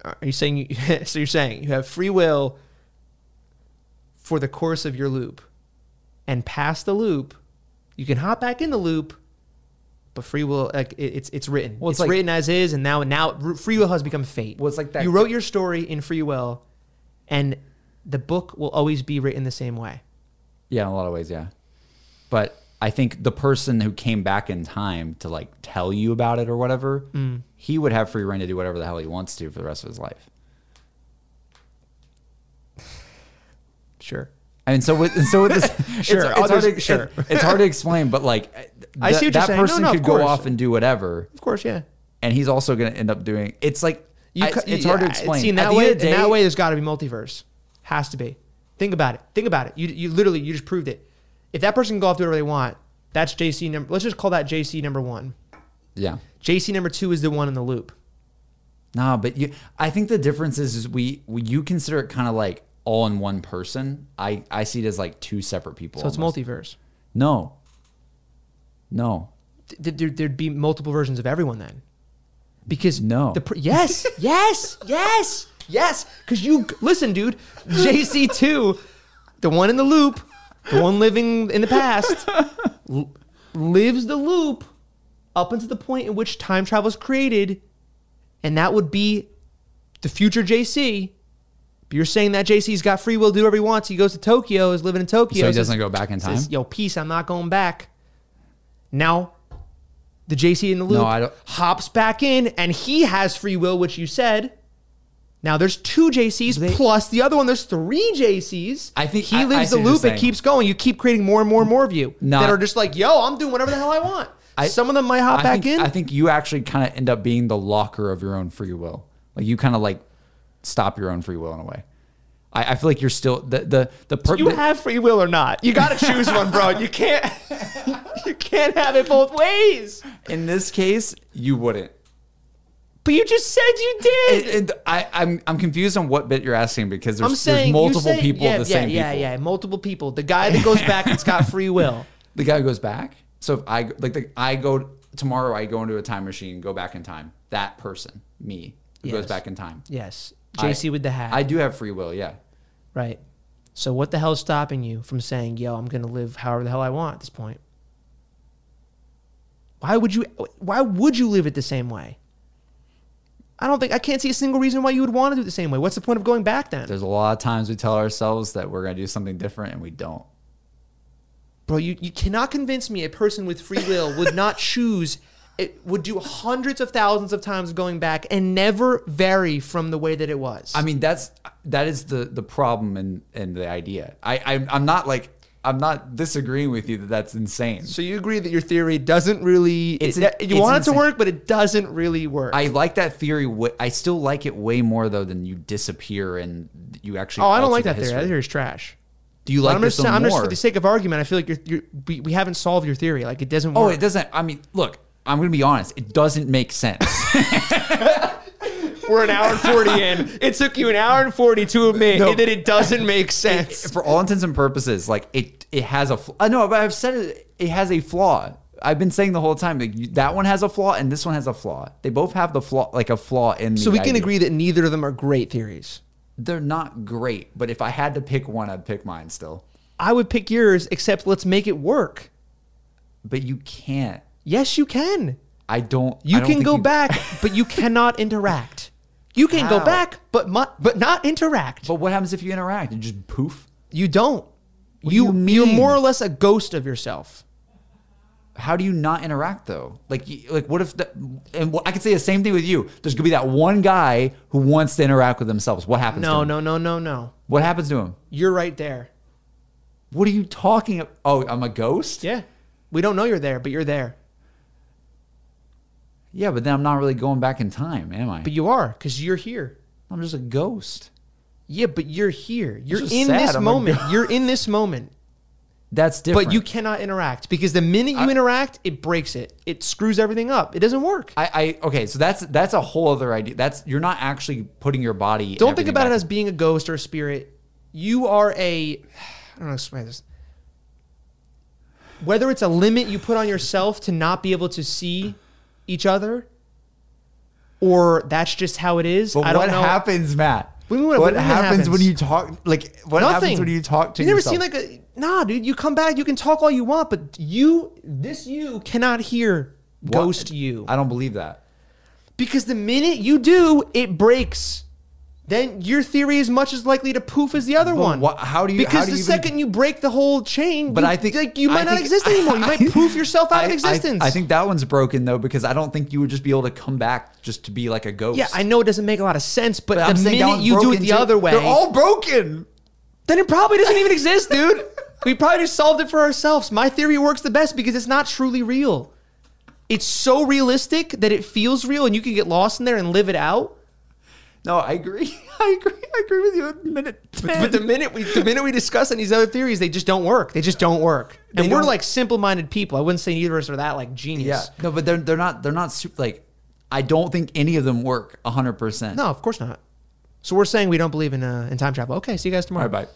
Are you saying you, so you're saying you have free will for the course of your loop and past the loop you can hop back in the loop but free will like it, it's it's written Well, it's it's, like- written as is and now now free will has become fate Well, it's like that- you wrote your story in free will and the book will always be written the same way Yeah, in a lot of ways, yeah. But I think the person who came back in time to like tell you about it or whatever, Mm. he would have free reign to do whatever the hell he wants to for the rest of his life. sure I mean, so with so with this, Sure, it's, it's hard to, sure. it- it's hard to explain, but like, I see that. No, person no, of could go off and do whatever, of course yeah and he's also going to end up doing. It's like You I- it's hard to explain. See, in that way, the in that way, there's got to be multiverse. Has to be. Think about it. Think about it. You, you literally, you just proved it. If that person can go off do whatever they want, that's JC number. Let's just call that JC number one. yeah. JC number two is the one in the loop. No, but you. I think the difference is, is we, we you consider it kind of like all in one person. I I see it as like two separate people. So it's almost. multiverse. No. No. Th- there, there'd be multiple versions of everyone then. Because No. the pr- yes, yes, yes, yes. Because you listen, dude. JC two, the one in the loop, the one living in the past, l- lives the loop up until the point in which time travel is created, and that would be the future JC. But you're saying that JC's got free will, to do whatever he wants. He goes to Tokyo, is living in Tokyo. So he says- doesn't go back in time? says, Yo, peace. I'm not going back. Now, the JC in the loop No, hops back in, and he has free will, which you said. Now there's two JCs They- plus the other one. There's three JCs. I think- he I- I lives see the loop. It keeps going. You keep creating more and more and more of you No, that are just like, yo, I'm doing whatever the hell I want. I- Some of them might hop I back think, in. I think you actually kind of end up being the locker of your own free will. Like you kind of like stop your own free will in a way. I, I feel like you're still the the the, per- you have free will or not. You got to choose one, bro. You can't. you can't have it both ways. in this case you wouldn't. But you just said you did. And- and I, I'm I'm confused on what bit you're asking because there's, I'm saying there's multiple people Yeah, the yeah, same yeah, people. yeah. Multiple people. The guy that goes back and's got free will. The guy goes back. So if I like the I go tomorrow, I go into a time machine, go back in time. That person, me, who Yes. goes back in time. Yes, I- JC with the hat. I do have free will. Yeah. right. So what the hell is stopping you from saying, "Yo, I'm gonna live however the hell I want" at this point? Why would you? Why would you live it the same way? I don't think I can't see a single reason why you would want to do it the same way. What's the point of going back then, There's a lot of times we tell ourselves that we're gonna do something different and we don't. bro? You you cannot convince me a person with free will would not choose. It would do hundreds of thousands of times going back and never vary from the way that it was. I mean, that's that is the the problem and and the idea. I, I I'm not like I'm not disagreeing with you that that's insane. So you agree that your theory doesn't really It's it- you it's want it to work, but it doesn't really work. I like that theory. I still like it way more though than you disappear and you actually. oh, I don't like that theory. That history. theory is trash. Do you like I'm this just, one I'm just for the sake of argument. I feel like you're, you're we, we haven't solved your theory. Like it doesn't. oh, it doesn't. I mean, look. I'm gonna be honest. It doesn't make sense. We're an hour and forty in. It took you an hour and forty to admit No. that it doesn't make sense. For all intents and purposes, like it, it has a. fl- uh, know, but I've said it. It has a flaw. I've been saying the whole time that you, that one has a flaw and this one has a flaw. They both have the flaw, like a flaw in. so the we can idea. agree that neither of them are great theories. they're not great, but if I had to pick one, I'd pick mine still. I would pick yours, except let's make it work. But you can't. Yes, you can. I don't. You I don't can think go you- back, but you cannot interact. You can go back, but mu- but not interact. But what happens if you interact? You just poof. You don't. What do you, you you're more or less a ghost of yourself. How do you not interact though? Like, like what if? The, and I could say the same thing with you. There's gonna be that one guy who wants to interact with themselves. What happens? No, to him? No, no, no, no, no. What happens to him? You're right there. What are you talking? About? Oh, I'm a ghost. Yeah. We don't know you're there, but you're there. Yeah, but then I'm not really going back in time, am I? But you are because you're here. I'm just a ghost. Yeah, but you're here. You're in sad this I'm moment. You're in this moment. That's different. But you cannot interact because the minute you I- interact, it breaks it. It screws everything up. It doesn't work. I, I okay, so that's that's a whole other idea. That's you're not actually putting your body. Don't think about it as being a ghost or a spirit. You are a. I don't know how to explain this. Whether it's a limit you put on yourself to not be able to see each other, or that's just how it is. But I don't what know. happens, Matt? What what what happens, happens? when you talk? Like what Nothing. happens when you talk to you never yourself? seen like a nah, dude. You come back, you can talk all you want, but you, this you, cannot hear What? ghost you I don't believe that. because the minute you do, it breaks. Then your theory is much as likely to poof as the other But one. wha- how do you- Because do the you even- second you break the whole chain, But you, I think like you I might not exist anymore. You might poof yourself out I- of existence. I, think that one's broken though because I don't think you would just be able to come back just to be like a ghost. Yeah, I know it doesn't make a lot of sense, but, But I'm the minute you do it the too. other way, they're all broken. then it probably doesn't even exist, dude. We probably just solved it for ourselves. My theory works the best because it's not truly real. It's so realistic that it feels real and you can get lost in there and live it out. No, I agree. I agree. I agree with you. At minute ten. But the minute we the minute we discuss any these other theories, they just don't work. They just don't work. They and we're like simple-minded people. I wouldn't say either of us are that like genius. yeah, no, but they're they're not they're not super, like. I don't think any of them work hundred percent. No, of course not. So we're saying we don't believe in uh, in time travel. Okay, see you guys tomorrow. right, bye.